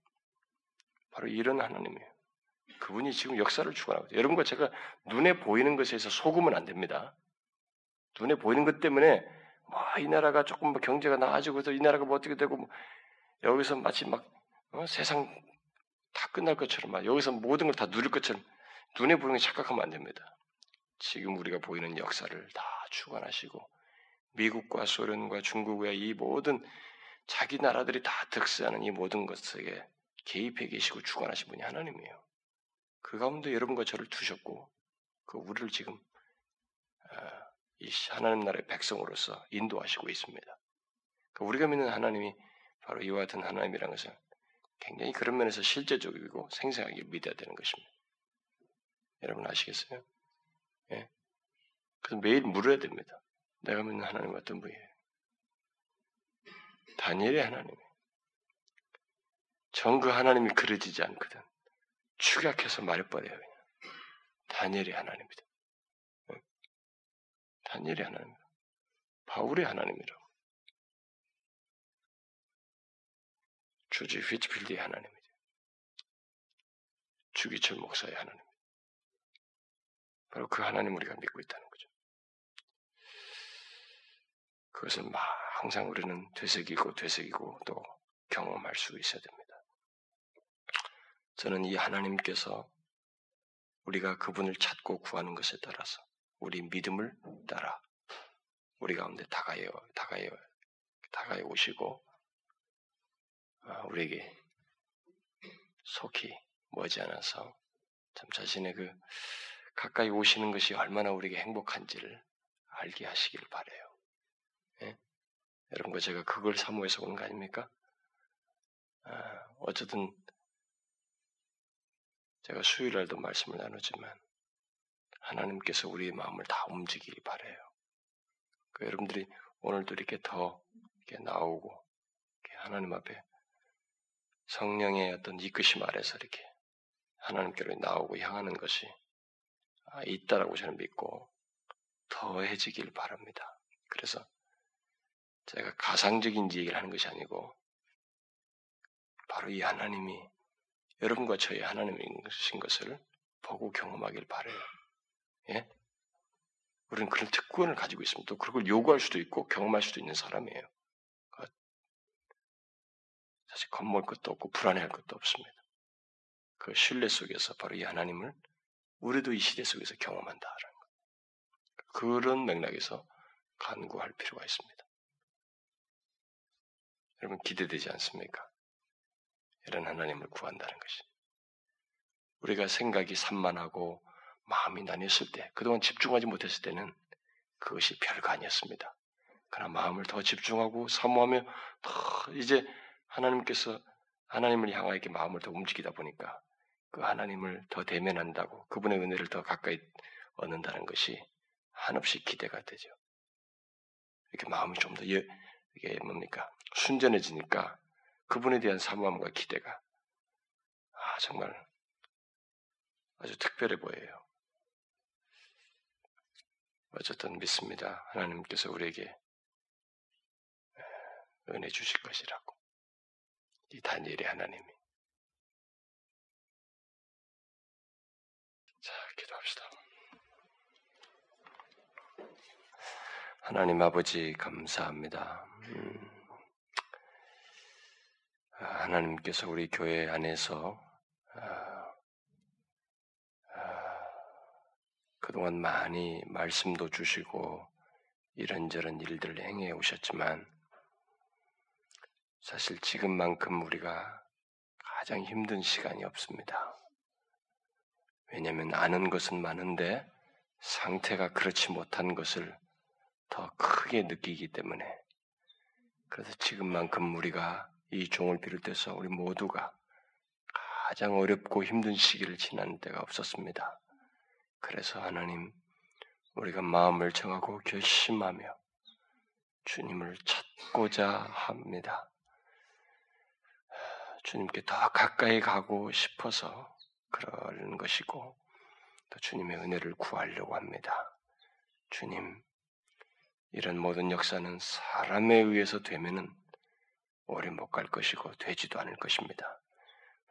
바로 이런 하나님이에요. 그분이 지금 역사를 주관하고 있어요. 여러분과 제가 눈에 보이는 것에서 속으면 안 됩니다. 눈에 보이는 것 때문에 뭐 이 나라가 조금 뭐 경제가 나아지고 이 나라가 뭐 어떻게 되고 뭐 여기서 마치 막 어? 세상 다 끝날 것처럼 막 여기서 모든 걸 다 누릴 것처럼 눈에 보이는 게 착각하면 안 됩니다. 지금 우리가 보이는 역사를 다 주관하시고 미국과 소련과 중국의 이 모든 자기 나라들이 다 득세하는 이 모든 것에게 개입해 계시고 주관하신 분이 하나님이에요. 그 가운데 여러분과 저를 두셨고 그 우리를 지금 아, 이 하나님 나라의 백성으로서 인도하시고 있습니다. 그 우리가 믿는 하나님이 바로 이와 같은 하나님이라는 것은 굉장히 그런 면에서 실제적이고 생생하게 믿어야 되는 것입니다. 여러분 아시겠어요? 예? 그래서 매일 물어야 됩니다. 내가 믿는 하나님 어떤 분이에요? 다니엘의 하나님. 정그 하나님이 그려지지 않거든. 축약해서 말해버려요. 그냥. 다니엘의 하나님이다. 예? 다니엘의 하나님. 바울의 하나님이라고. 주지 휘츠필드의 하나님이죠. 주기철 목사의 하나님. 바로 그 하나님 우리가 믿고 있다는 거죠. 그것을 막 항상 우리는 되새기고 되새기고 또 경험할 수 있어야 됩니다. 저는 이 하나님께서 우리가 그분을 찾고 구하는 것에 따라서 우리 믿음을 따라 우리 가운데 다가여 다가여 다가여 오시고 아, 우리에게 속히 머지않아서 참 자신의 그 가까이 오시는 것이 얼마나 우리에게 행복한지를 알게 하시길 바래요. 예? 여러분과 제가 그걸 사모해서 오는 거 아닙니까? 아, 어쨌든 제가 수요일날도 말씀을 나누지만 하나님께서 우리의 마음을 다 움직이길 바래요. 그 여러분들이 오늘도 이렇게 더 이렇게 나오고 이렇게 하나님 앞에 성령의 어떤 이끄심 아래서 이렇게 하나님께로 나오고 향하는 것이 아, 있다라고 저는 믿고 더해지길 바랍니다. 그래서 제가 가상적인 얘기를 하는 것이 아니고 바로 이 하나님이 여러분과 저희 하나님이신 것을 보고 경험하길 바래요. 예? 우리는 그런 특권을 가지고 있습니다. 또 그걸 요구할 수도 있고 경험할 수도 있는 사람이에요. 그 사실 겁먹을 것도 없고 불안해할 것도 없습니다. 그 신뢰 속에서 바로 이 하나님을 우리도 이 시대 속에서 경험한다라는 것. 그런 맥락에서 간구할 필요가 있습니다. 여러분 기대되지 않습니까? 이런 하나님을 구한다는 것이. 우리가 생각이 산만하고 마음이 나뉘었을 때, 그동안 집중하지 못했을 때는 그것이 별거 아니었습니다. 그러나 마음을 더 집중하고 사모하며 더 이제 하나님께서 하나님을 향하여 이렇게 마음을 더 움직이다 보니까 그 하나님을 더 대면한다고 그분의 은혜를 더 가까이 얻는다는 것이 한없이 기대가 되죠. 이렇게 마음이 좀 더 이게 뭡니까 순전해지니까 그분에 대한 사모함과 기대가 아 정말 아주 특별해 보여요. 어쨌든 믿습니다. 하나님께서 우리에게 은혜 주실 것이라고. 이 다니엘의 하나님이. 자, 기도합시다. 하나님 아버지 감사합니다. 음, 하나님께서 우리 교회 안에서 아, 아, 그동안 많이 말씀도 주시고 이런저런 일들을 행해 오셨지만 사실 지금만큼 우리가 가장 힘든 시간이 없습니다. 왜냐하면 아는 것은 많은데 상태가 그렇지 못한 것을 더 크게 느끼기 때문에 그래서 지금만큼 우리가 이 종을 비롯해서 우리 모두가 가장 어렵고 힘든 시기를 지난 때가 없었습니다. 그래서 하나님 우리가 마음을 정하고 결심하며 주님을 찾고자 합니다. 주님께 더 가까이 가고 싶어서 그러는 것이고 또 주님의 은혜를 구하려고 합니다. 주님, 이런 모든 역사는 사람에 의해서 되면은 오래 못 갈 것이고 되지도 않을 것입니다.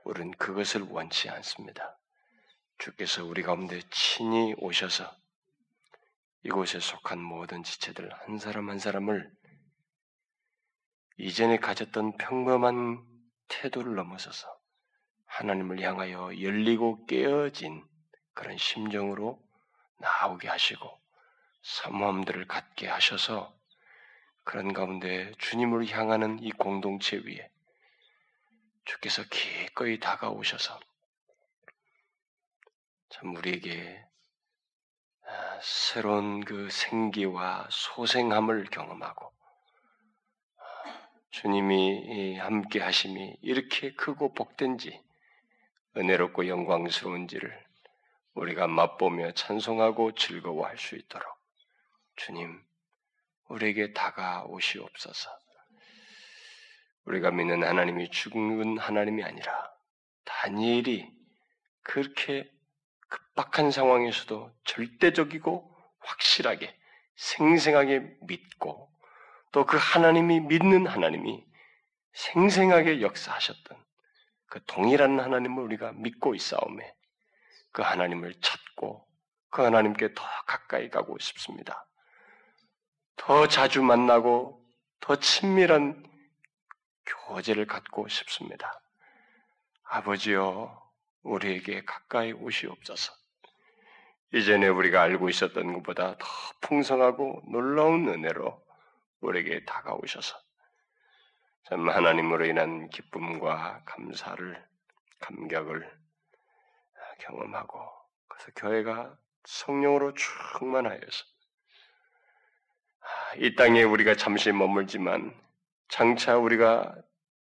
우리는 그것을 원치 않습니다. 주께서 우리 가운데 친히 오셔서 이곳에 속한 모든 지체들 한 사람 한 사람을 이전에 가졌던 평범한 태도를 넘어서서 하나님을 향하여 열리고 깨어진 그런 심정으로 나오게 하시고 사모함들을 갖게 하셔서 그런 가운데 주님을 향하는 이 공동체 위에 주께서 기꺼이 다가오셔서 참 우리에게 아, 새로운 그 생기와 소생함을 경험하고 주님이 함께 하심이 이렇게 크고 복된지 은혜롭고 영광스러운지를 우리가 맛보며 찬송하고 즐거워할 수 있도록 주님 우리에게 다가오시옵소서. 우리가 믿는 하나님이 죽은 하나님이 아니라 다니엘이 그렇게 급박한 상황에서도 절대적이고 확실하게 생생하게 믿고 또 그 하나님이 믿는 하나님이 생생하게 역사하셨던 그 동일한 하나님을 우리가 믿고 있사오매 그 하나님을 찾고 그 하나님께 더 가까이 가고 싶습니다. 더 자주 만나고 더 친밀한 교제를 갖고 싶습니다. 아버지여, 우리에게 가까이 오시옵소서. 이전에 우리가 알고 있었던 것보다 더 풍성하고 놀라운 은혜로 우리에게 다가오셔서 참 하나님으로 인한 기쁨과 감사를 감격을 경험하고 그래서 교회가 성령으로 충만하여서 이 땅에 우리가 잠시 머물지만 장차 우리가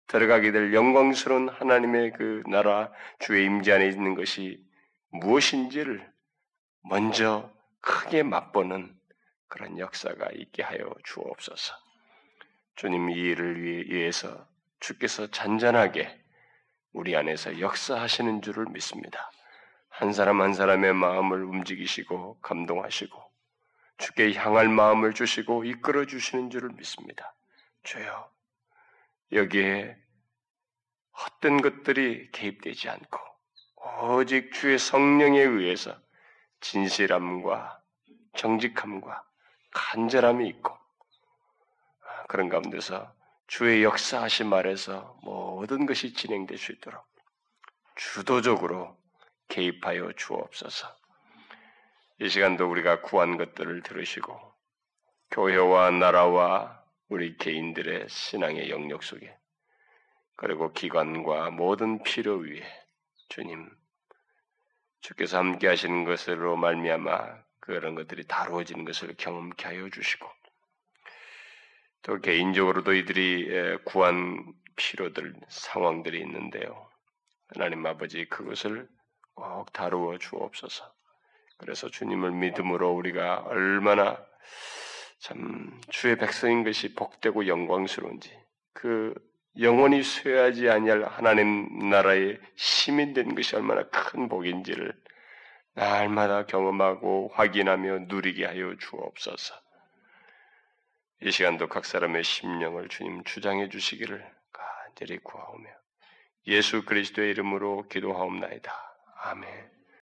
들어가게 될 영광스러운 하나님의 그 나라 주의 임재 안에 있는 것이 무엇인지를 먼저 크게 맛보는 그런 역사가 있게 하여 주옵소서. 주님 이 일을 위해서 주께서 잔잔하게 우리 안에서 역사하시는 줄을 믿습니다. 한 사람 한 사람의 마음을 움직이시고 감동하시고 주께 향할 마음을 주시고 이끌어 주시는 줄을 믿습니다. 주여 여기에 헛된 것들이 개입되지 않고 오직 주의 성령에 의해서 진실함과 정직함과 간절함이 있고 그런 가운데서 주의 역사하신 말에서 모든 것이 진행될 수 있도록 주도적으로 개입하여 주옵소서. 이 시간도 우리가 구한 것들을 들으시고 교회와 나라와 우리 개인들의 신앙의 영역 속에 그리고 기관과 모든 필요 위에 주님 주께서 함께 하시는 것으로 말미암아 그런 것들이 다루어지는 것을 경험케 하여 주시고 또 개인적으로도 이들이 구한 필요들 상황들이 있는데요. 하나님 아버지 그것을 꼭 다루어 주옵소서. 그래서 주님을 믿음으로 우리가 얼마나 참 주의 백성인 것이 복되고 영광스러운지 그 영원히 쇠하지 아니할 하나님 나라의 시민된 것이 얼마나 큰 복인지를 날마다 경험하고 확인하며 누리게 하여 주옵소서. 이 시간도 각 사람의 심령을 주님 주장해 주시기를 간절히 구하오며 예수 그리스도의 이름으로 기도하옵나이다. 아멘.